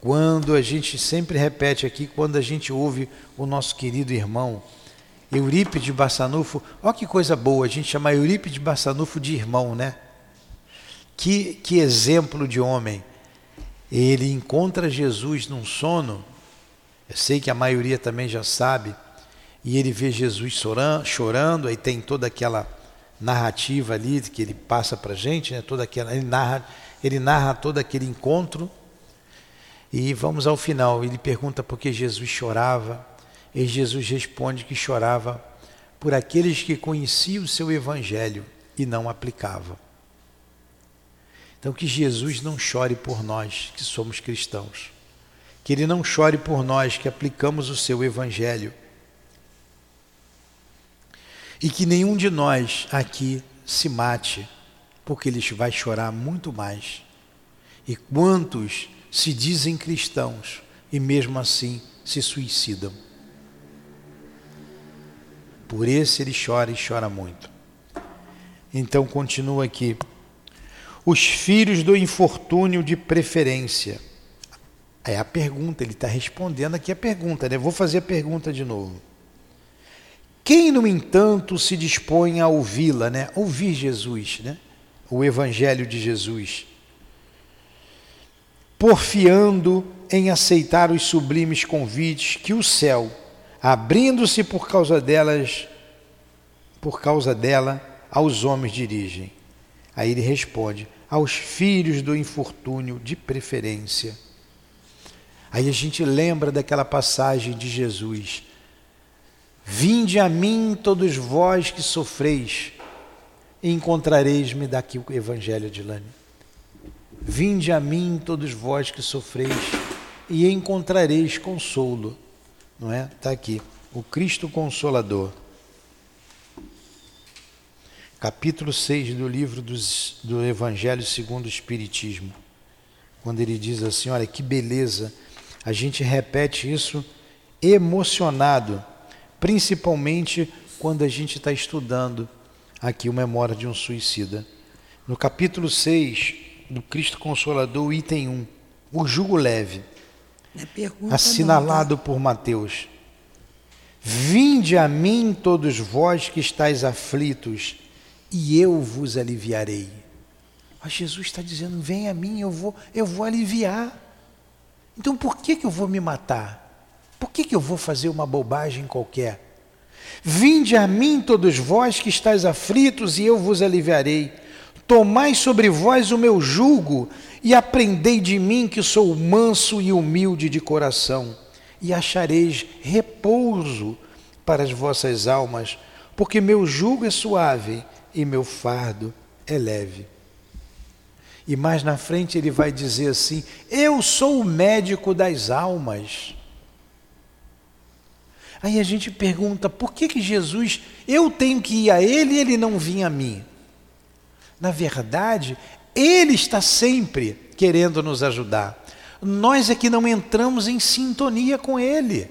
Quando a gente sempre repete aqui, quando a gente ouve o nosso querido irmão Eurípides Bassanufo, olha que coisa boa, a gente chama Eurípides Bassanufo de irmão, né? Que, que exemplo de homem. Ele encontra Jesus num sono, eu sei que a maioria também já sabe, e ele vê Jesus chorando, aí tem toda aquela narrativa ali que ele passa para a gente, né? toda aquela, ele, narra, ele narra todo aquele encontro, e vamos ao final, ele pergunta por que Jesus chorava, e Jesus responde que chorava por aqueles que conheciam o seu evangelho e não aplicavam. Então, que Jesus não chore por nós que somos cristãos. Que Ele não chore por nós que aplicamos o seu evangelho. E que nenhum de nós aqui se mate, porque Ele vai chorar muito mais. E quantos se dizem cristãos e mesmo assim se suicidam? Por esse ele chora e chora muito. Então continua aqui. Os filhos do infortúnio de preferência. É a pergunta, ele está respondendo aqui a pergunta, né? Vou fazer a pergunta de novo. Quem, no entanto, se dispõe a ouvi-la, né? Ouvir Jesus, né? O Evangelho de Jesus. Porfiando em aceitar os sublimes convites que o céu abrindo-se por causa delas, por causa dela, aos homens dirigem. Aí ele responde: aos filhos do infortúnio de preferência. Aí a gente lembra daquela passagem de Jesus: Vinde a mim, todos vós que sofreis, e encontrareis-me daqui o Evangelho de Lani. Vinde a mim, todos vós que sofreis, e encontrareis consolo não é? Está aqui, o Cristo Consolador. Capítulo 6 do livro dos, do Evangelho segundo o Espiritismo. Quando ele diz assim: olha que beleza, a gente repete isso emocionado, principalmente quando a gente está estudando aqui o Memória de um Suicida. No capítulo 6 do Cristo Consolador, item 1, o jugo leve. É assinalado não, tá? por Mateus. Vinde a mim todos vós que estáis aflitos, e eu vos aliviarei. Mas Jesus está dizendo: vem a mim, eu vou, eu vou aliviar. Então por que, que eu vou me matar? Por que, que eu vou fazer uma bobagem qualquer? Vinde a mim, todos vós que estáis aflitos, e eu vos aliviarei. Tomai sobre vós o meu jugo e aprendei de mim, que sou manso e humilde de coração, e achareis repouso para as vossas almas, porque meu jugo é suave e meu fardo é leve. E mais na frente ele vai dizer assim: Eu sou o médico das almas. Aí a gente pergunta: por que, que Jesus, eu tenho que ir a Ele e Ele não vinha a mim? Na verdade, Ele está sempre querendo nos ajudar. Nós é que não entramos em sintonia com Ele.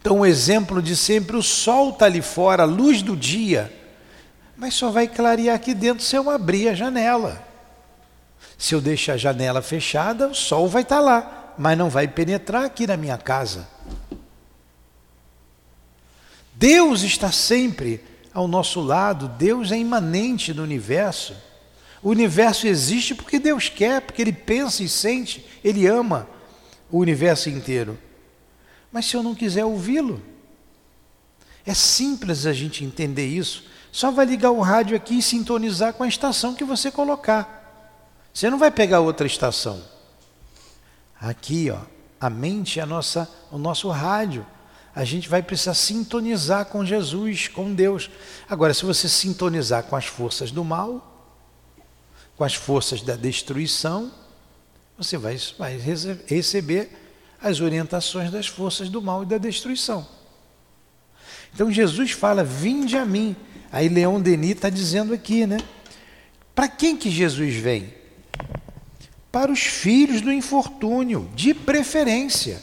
Então, o exemplo de sempre: o sol está ali fora, a luz do dia, mas só vai clarear aqui dentro se eu abrir a janela. Se eu deixar a janela fechada, o sol vai estar tá lá, mas não vai penetrar aqui na minha casa. Deus está sempre ao nosso lado, Deus é imanente no universo. O universo existe porque Deus quer, porque Ele pensa e sente, Ele ama o universo inteiro. Mas se eu não quiser ouvi-lo, é simples a gente entender isso. Só vai ligar o rádio aqui e sintonizar com a estação que você colocar. Você não vai pegar outra estação. Aqui, ó, a mente é a nossa, o nosso rádio a gente vai precisar sintonizar com Jesus, com Deus. Agora, se você sintonizar com as forças do mal, com as forças da destruição, você vai, vai receber as orientações das forças do mal e da destruição. Então Jesus fala: Vinde a mim. Aí Leão Denis está dizendo aqui, né? Para quem que Jesus vem? Para os filhos do infortúnio, de preferência.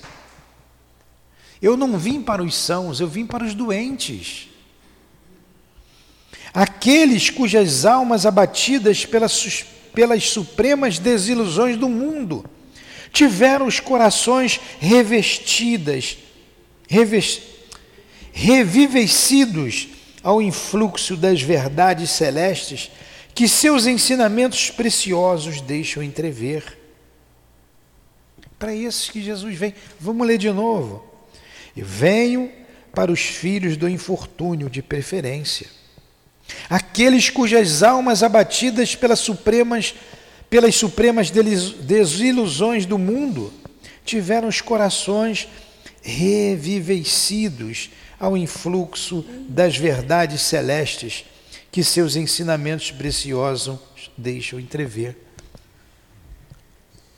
Eu não vim para os sãos, eu vim para os doentes. Aqueles cujas almas abatidas pelas, pelas supremas desilusões do mundo tiveram os corações revestidas, revest, revivecidos ao influxo das verdades celestes que seus ensinamentos preciosos deixam entrever. Para esses que Jesus vem. Vamos ler de novo. E venho para os filhos do infortúnio de preferência, aqueles cujas almas abatidas pelas supremas, pelas supremas desilusões do mundo tiveram os corações revivecidos ao influxo das verdades celestes que seus ensinamentos preciosos deixam entrever.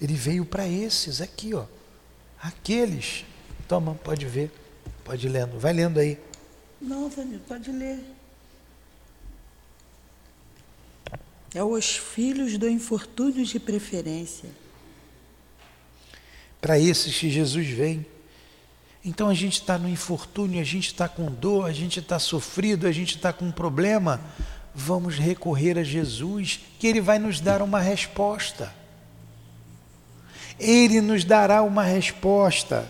Ele veio para esses aqui, ó, aqueles Toma, pode ver. Pode ir lendo. Vai lendo aí. Não, Danilo, pode ler. É os filhos do infortúnio de preferência. Para esses que Jesus vem. Então a gente está no infortúnio, a gente está com dor, a gente está sofrido, a gente está com um problema. Vamos recorrer a Jesus, que Ele vai nos dar uma resposta. Ele nos dará uma resposta.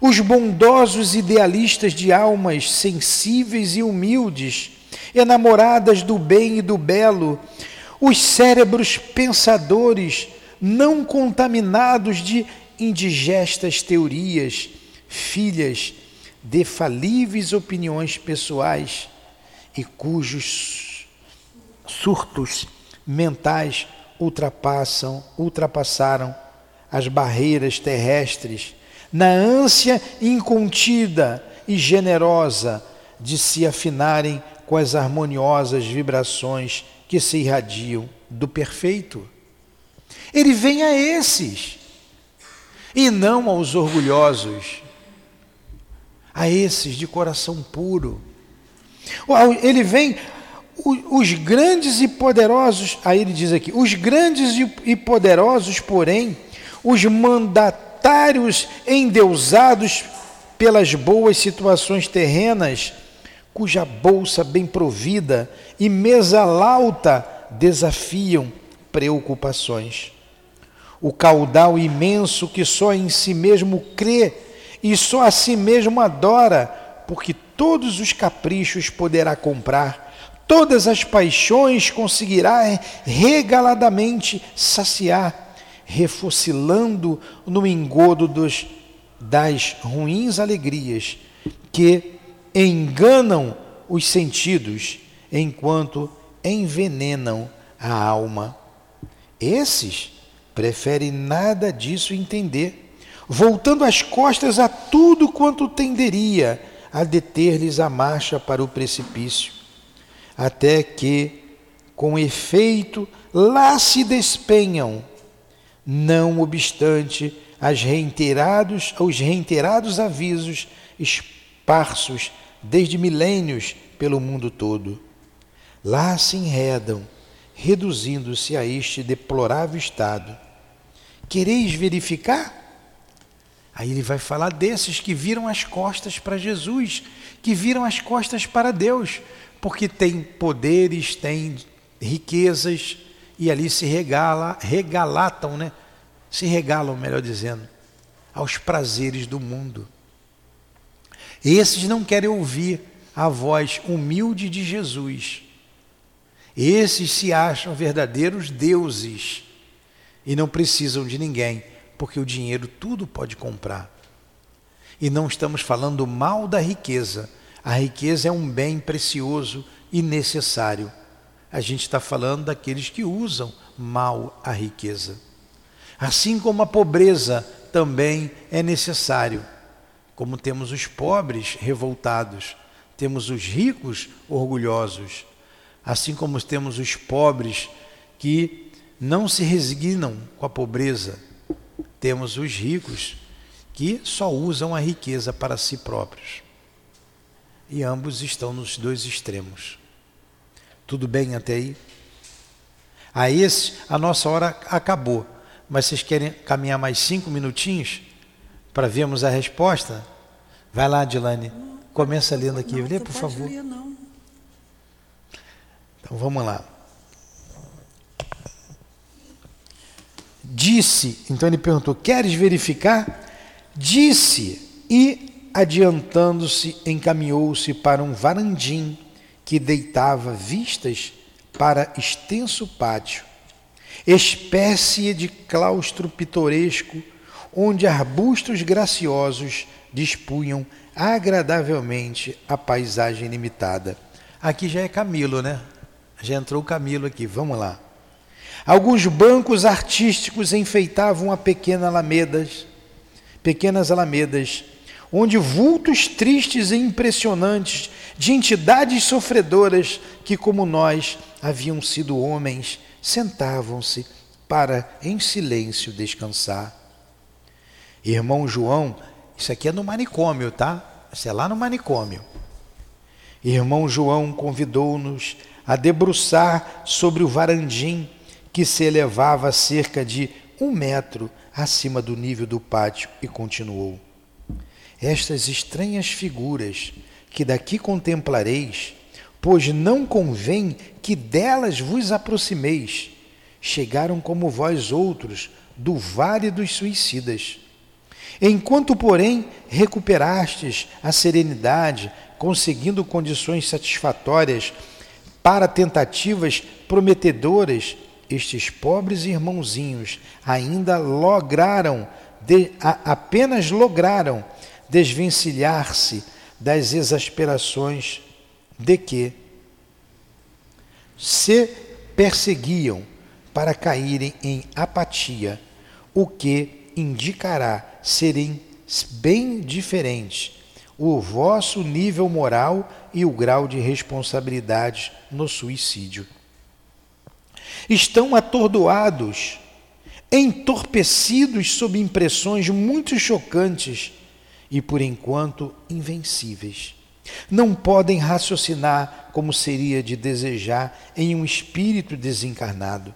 Os bondosos idealistas de almas sensíveis e humildes, enamoradas do bem e do belo, os cérebros pensadores, não contaminados de indigestas teorias, filhas de falíveis opiniões pessoais e cujos surtos mentais ultrapassam, ultrapassaram as barreiras terrestres na ânsia incontida e generosa de se afinarem com as harmoniosas vibrações que se irradiam do perfeito. Ele vem a esses, e não aos orgulhosos, a esses de coração puro. Ele vem, os grandes e poderosos, aí ele diz aqui, os grandes e poderosos, porém, os mandatários, otários endeusados pelas boas situações terrenas, cuja bolsa bem provida e mesa lauta desafiam preocupações. O caudal imenso que só em si mesmo crê e só a si mesmo adora, porque todos os caprichos poderá comprar, todas as paixões conseguirá regaladamente saciar refocilando no engodo dos, das ruins alegrias que enganam os sentidos enquanto envenenam a alma. Esses preferem nada disso entender, voltando as costas a tudo quanto tenderia a deter-lhes a marcha para o precipício, até que, com efeito, lá se despenham, não obstante as reiterados, os reiterados avisos esparsos desde milênios pelo mundo todo. Lá se enredam, reduzindo-se a este deplorável estado. Quereis verificar? Aí ele vai falar desses que viram as costas para Jesus, que viram as costas para Deus, porque tem poderes, tem riquezas e ali se regala, regalatam, né? Se regalam, melhor dizendo, aos prazeres do mundo. Esses não querem ouvir a voz humilde de Jesus. Esses se acham verdadeiros deuses e não precisam de ninguém, porque o dinheiro tudo pode comprar. E não estamos falando mal da riqueza. A riqueza é um bem precioso e necessário. A gente está falando daqueles que usam mal a riqueza. Assim como a pobreza também é necessário como temos os pobres revoltados, temos os ricos orgulhosos, assim como temos os pobres que não se resignam com a pobreza, temos os ricos que só usam a riqueza para si próprios. E ambos estão nos dois extremos. Tudo bem até aí? A esse, a nossa hora acabou. Mas vocês querem caminhar mais cinco minutinhos? para vermos a resposta? Vai lá, Dilane. Começa lendo aqui. Não, Lê, por favor. Ler, não. Então vamos lá. Disse, então ele perguntou: Queres verificar? Disse, e adiantando-se, encaminhou-se para um varandim que deitava vistas para extenso pátio, espécie de claustro pitoresco onde arbustos graciosos dispunham agradavelmente a paisagem limitada. Aqui já é Camilo, né? Já entrou Camilo aqui, vamos lá. Alguns bancos artísticos enfeitavam a pequena alamedas, pequenas alamedas, onde vultos tristes e impressionantes de entidades sofredoras que, como nós, haviam sido homens, sentavam-se para em silêncio descansar. Irmão João, isso aqui é no manicômio, tá? Isso é lá no manicômio. Irmão João convidou-nos a debruçar sobre o varandim que se elevava a cerca de um metro acima do nível do pátio e continuou. Estas estranhas figuras que daqui contemplareis, pois não convém que delas vos aproximeis, chegaram como vós outros do vale dos suicidas. Enquanto, porém, recuperastes a serenidade, conseguindo condições satisfatórias para tentativas prometedoras, estes pobres irmãozinhos ainda lograram, de, a, apenas lograram desvencilhar-se das exasperações de que se perseguiam para caírem em apatia, o que indicará serem bem diferentes o vosso nível moral e o grau de responsabilidade no suicídio. Estão atordoados, entorpecidos sob impressões muito chocantes e, por enquanto, invencíveis. Não podem raciocinar como seria de desejar em um espírito desencarnado.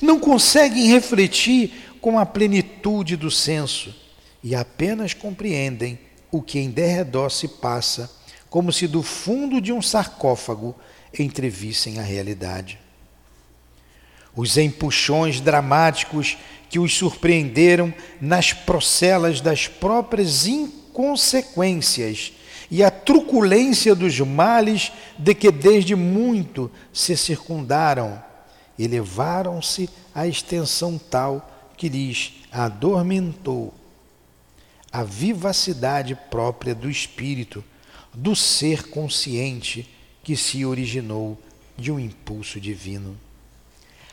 Não conseguem refletir com a plenitude do senso e apenas compreendem o que em derredor se passa, como se do fundo de um sarcófago entrevissem a realidade. Os empuxões dramáticos que os surpreenderam nas procelas das próprias inconsequências e a truculência dos males de que desde muito se circundaram, elevaram-se à extensão tal que lhes adormentou a vivacidade própria do espírito, do ser consciente que se originou de um impulso divino.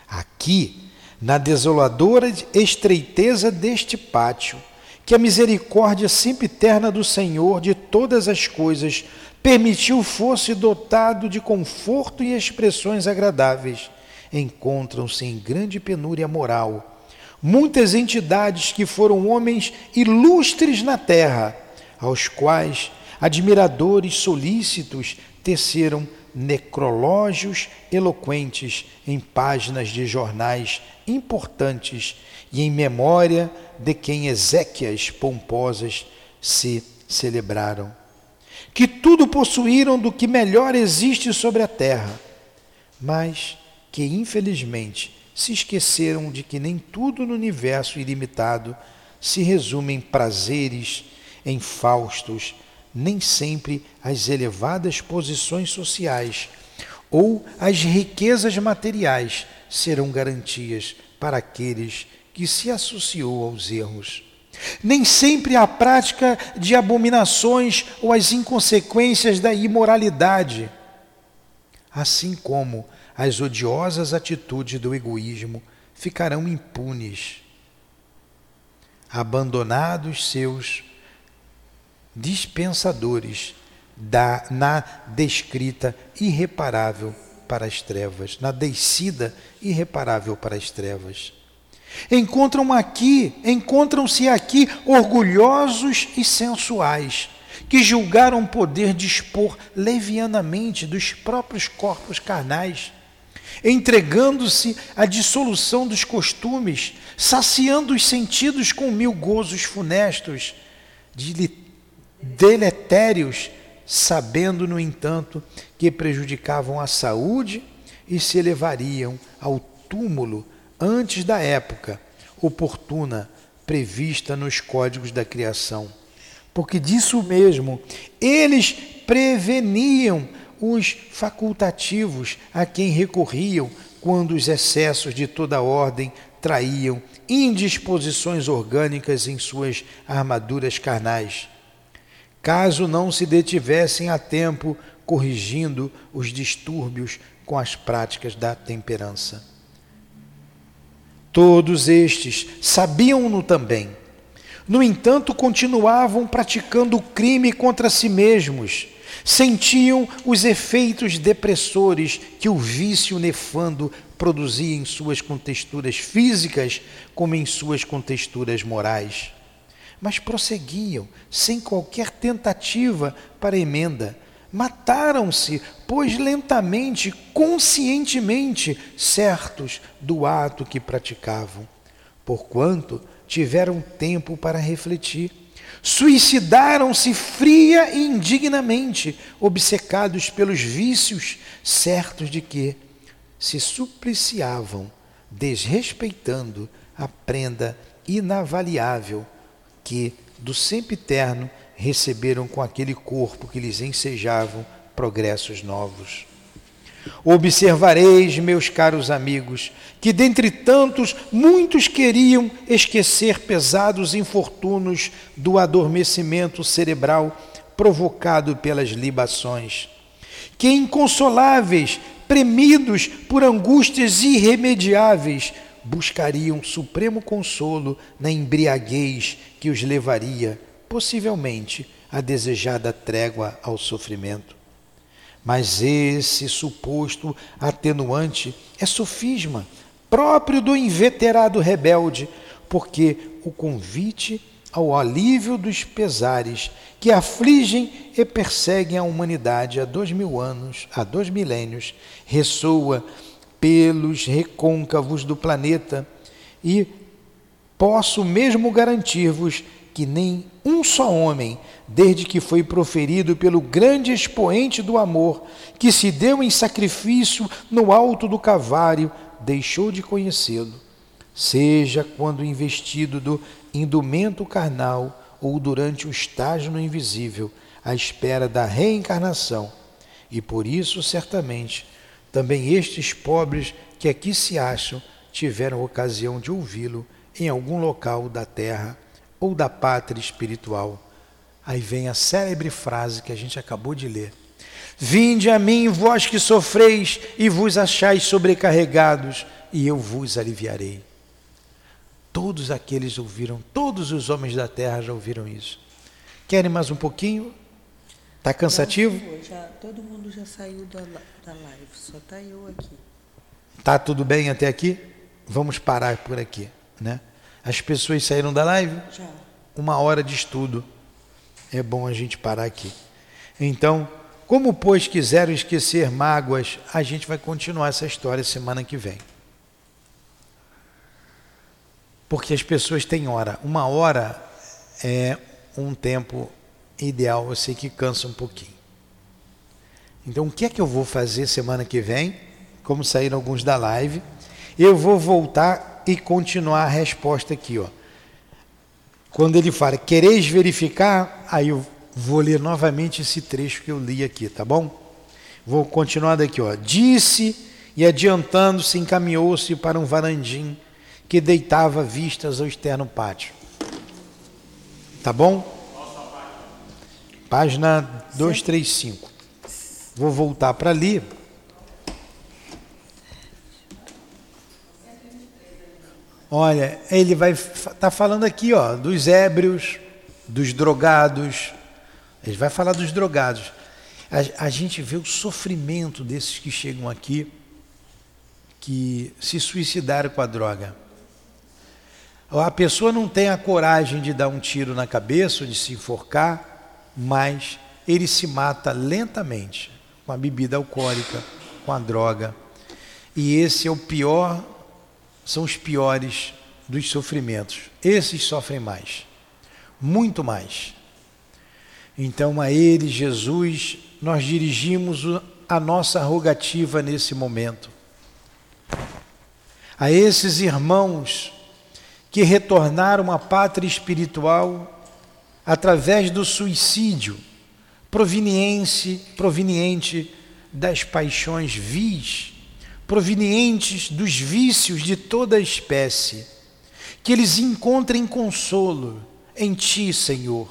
Aqui, na desoladora estreiteza deste pátio, que a misericórdia sempre eterna do Senhor de todas as coisas permitiu fosse dotado de conforto e expressões agradáveis, encontram-se em grande penúria moral. Muitas entidades que foram homens ilustres na terra, aos quais admiradores solícitos teceram necrológios eloquentes em páginas de jornais importantes e em memória de quem exéquias pomposas se celebraram. Que tudo possuíram do que melhor existe sobre a terra, mas que infelizmente se esqueceram de que nem tudo no universo ilimitado se resume em prazeres, em faustos, nem sempre as elevadas posições sociais ou as riquezas materiais serão garantias para aqueles que se associou aos erros. Nem sempre a prática de abominações ou as inconsequências da imoralidade, assim como as odiosas atitudes do egoísmo ficarão impunes, abandonados seus dispensadores da, na descrita irreparável para as trevas, na descida irreparável para as trevas. Encontram aqui, encontram-se aqui orgulhosos e sensuais, que julgaram poder dispor levianamente dos próprios corpos carnais, entregando-se à dissolução dos costumes, saciando os sentidos com mil gozos funestos, deletérios, sabendo, no entanto, que prejudicavam a saúde e se elevariam ao túmulo antes da época oportuna prevista nos códigos da criação. Porque disso mesmo, eles preveniam os facultativos a quem recorriam quando os excessos de toda ordem traíam indisposições orgânicas em suas armaduras carnais caso não se detivessem a tempo corrigindo os distúrbios com as práticas da temperança. Todos estes sabiam-no também. No entanto, continuavam praticando o crime contra si mesmos. Sentiam os efeitos depressores que o vício nefando produzia em suas contexturas físicas, como em suas contexturas morais mas prosseguiam, sem qualquer tentativa para emenda. Mataram-se, pois lentamente, conscientemente, certos do ato que praticavam, porquanto tiveram tempo para refletir. Suicidaram-se fria e indignamente, obcecados pelos vícios, certos de que se supliciavam, desrespeitando a prenda inavaliável que do sempiterno receberam com aquele corpo que lhes ensejavam progressos novos. Observareis, meus caros amigos, que dentre tantos muitos queriam esquecer pesados infortúnios do adormecimento cerebral provocado pelas libações, que inconsoláveis, premidos por angústias irremediáveis, buscariam supremo consolo na embriaguez que os levaria, possivelmente, à desejada trégua ao sofrimento. Mas esse suposto atenuante é sofisma, próprio do inveterado rebelde, porque o convite ao alívio dos pesares que afligem e perseguem a humanidade há dois mil anos, há dois milênios, ressoa pelos recôncavos do planeta e posso mesmo garantir-vos que nem um só homem, desde que foi proferido pelo grande expoente do amor, que se deu em sacrifício no alto do Cavário, deixou de conhecê-lo, seja quando investido do indumento carnal ou durante o estágio no invisível, à espera da reencarnação. E por isso, certamente, também estes pobres que aqui se acham tiveram ocasião de ouvi-lo em algum local da terra ou da pátria espiritual. Aí vem a célebre frase que a gente acabou de ler. Vinde a mim, vós que sofreis e vos achais sobrecarregados, e eu vos aliviarei. Todos aqueles ouviram, todos os homens da terra já ouviram isso. Querem mais um pouquinho? Está cansativo? Não, já, todo mundo já saiu da, da live, só está eu aqui. Tá tudo bem até aqui? Vamos parar por aqui, né? As pessoas saíram da live? Já. Uma hora de estudo. É bom a gente parar aqui. Então, como pois quiseram esquecer mágoas, a gente vai continuar essa história semana que vem. Porque as pessoas têm hora. Uma hora é um tempo ideal, eu sei que cansa um pouquinho. Então, o que é que eu vou fazer semana que vem? Como saíram alguns da live, eu vou voltar e continuar a resposta aqui, ó. Quando ele fala, quereis verificar? Aí eu vou ler novamente esse trecho que eu li aqui, tá bom? Vou continuar daqui, ó. Disse e adiantando-se, encaminhou-se para um varandim que deitava vistas ao externo pátio. Tá bom? Página 235. Vou voltar para ali. Olha, ele vai estar tá falando aqui, ó, dos ébrios, dos drogados. Ele vai falar dos drogados. A, a gente vê o sofrimento desses que chegam aqui, que se suicidaram com a droga. A pessoa não tem a coragem de dar um tiro na cabeça de se enforcar, mas ele se mata lentamente com a bebida alcoólica, com a droga. E esse é o pior são os piores dos sofrimentos. Esses sofrem mais, muito mais. Então, a Ele, Jesus, nós dirigimos a nossa rogativa nesse momento. A esses irmãos que retornaram à pátria espiritual através do suicídio proveniente, proveniente das paixões vis provenientes dos vícios de toda espécie, que eles encontrem consolo em Ti, Senhor,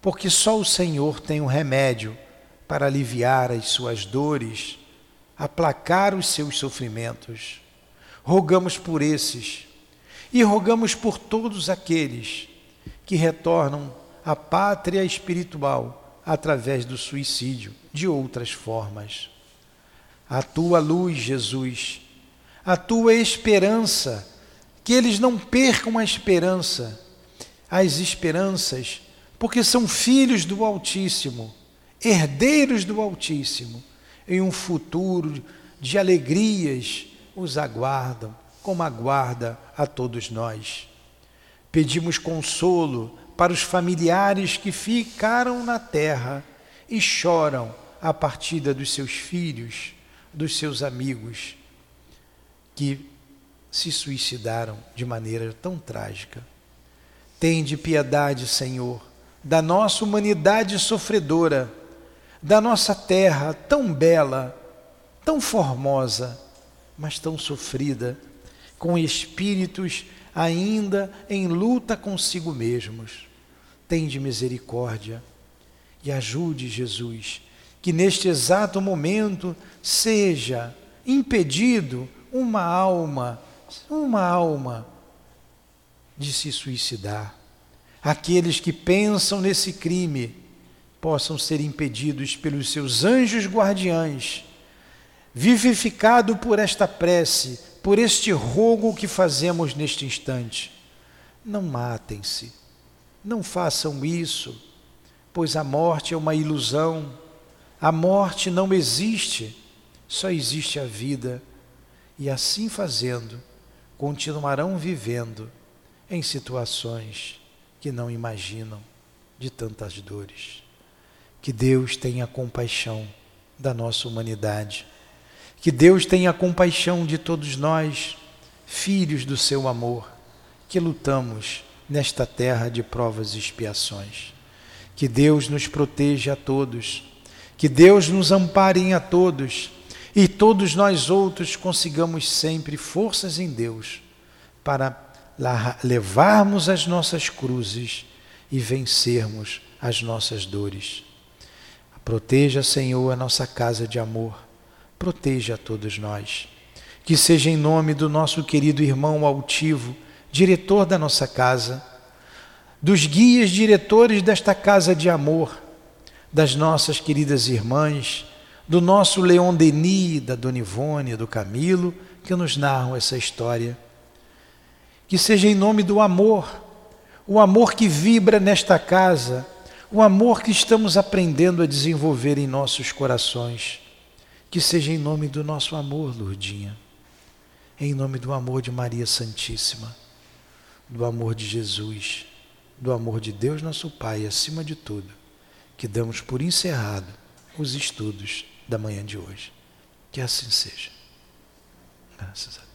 porque só o Senhor tem o um remédio para aliviar as suas dores, aplacar os seus sofrimentos. Rogamos por esses e rogamos por todos aqueles que retornam à pátria espiritual através do suicídio, de outras formas a tua luz, Jesus, a tua esperança, que eles não percam a esperança, as esperanças, porque são filhos do Altíssimo, herdeiros do Altíssimo, em um futuro de alegrias os aguardam, como aguarda a todos nós. Pedimos consolo para os familiares que ficaram na terra e choram a partida dos seus filhos dos seus amigos que se suicidaram de maneira tão trágica. Tende piedade, Senhor, da nossa humanidade sofredora, da nossa terra tão bela, tão formosa, mas tão sofrida, com espíritos ainda em luta consigo mesmos. Tende misericórdia e ajude, Jesus, que neste exato momento seja impedido uma alma, uma alma de se suicidar. Aqueles que pensam nesse crime possam ser impedidos pelos seus anjos guardiães, vivificado por esta prece, por este rogo que fazemos neste instante. Não matem-se, não façam isso, pois a morte é uma ilusão a morte não existe, só existe a vida, e assim fazendo, continuarão vivendo em situações que não imaginam de tantas dores. Que Deus tenha compaixão da nossa humanidade. Que Deus tenha compaixão de todos nós, filhos do seu amor, que lutamos nesta terra de provas e expiações. Que Deus nos proteja a todos que Deus nos ampare a todos e todos nós outros consigamos sempre forças em Deus para levarmos as nossas cruzes e vencermos as nossas dores. Proteja, Senhor, a nossa casa de amor. Proteja a todos nós. Que seja em nome do nosso querido irmão altivo, diretor da nossa casa, dos guias diretores desta casa de amor, das nossas queridas irmãs, do nosso Leon Denis, da Dona Ivone, do Camilo, que nos narram essa história. Que seja em nome do amor, o amor que vibra nesta casa, o amor que estamos aprendendo a desenvolver em nossos corações. Que seja em nome do nosso amor, Lourdinha, em nome do amor de Maria Santíssima, do amor de Jesus, do amor de Deus, nosso Pai, acima de tudo, que damos por encerrado os estudos da manhã de hoje. Que assim seja. Graças a Deus.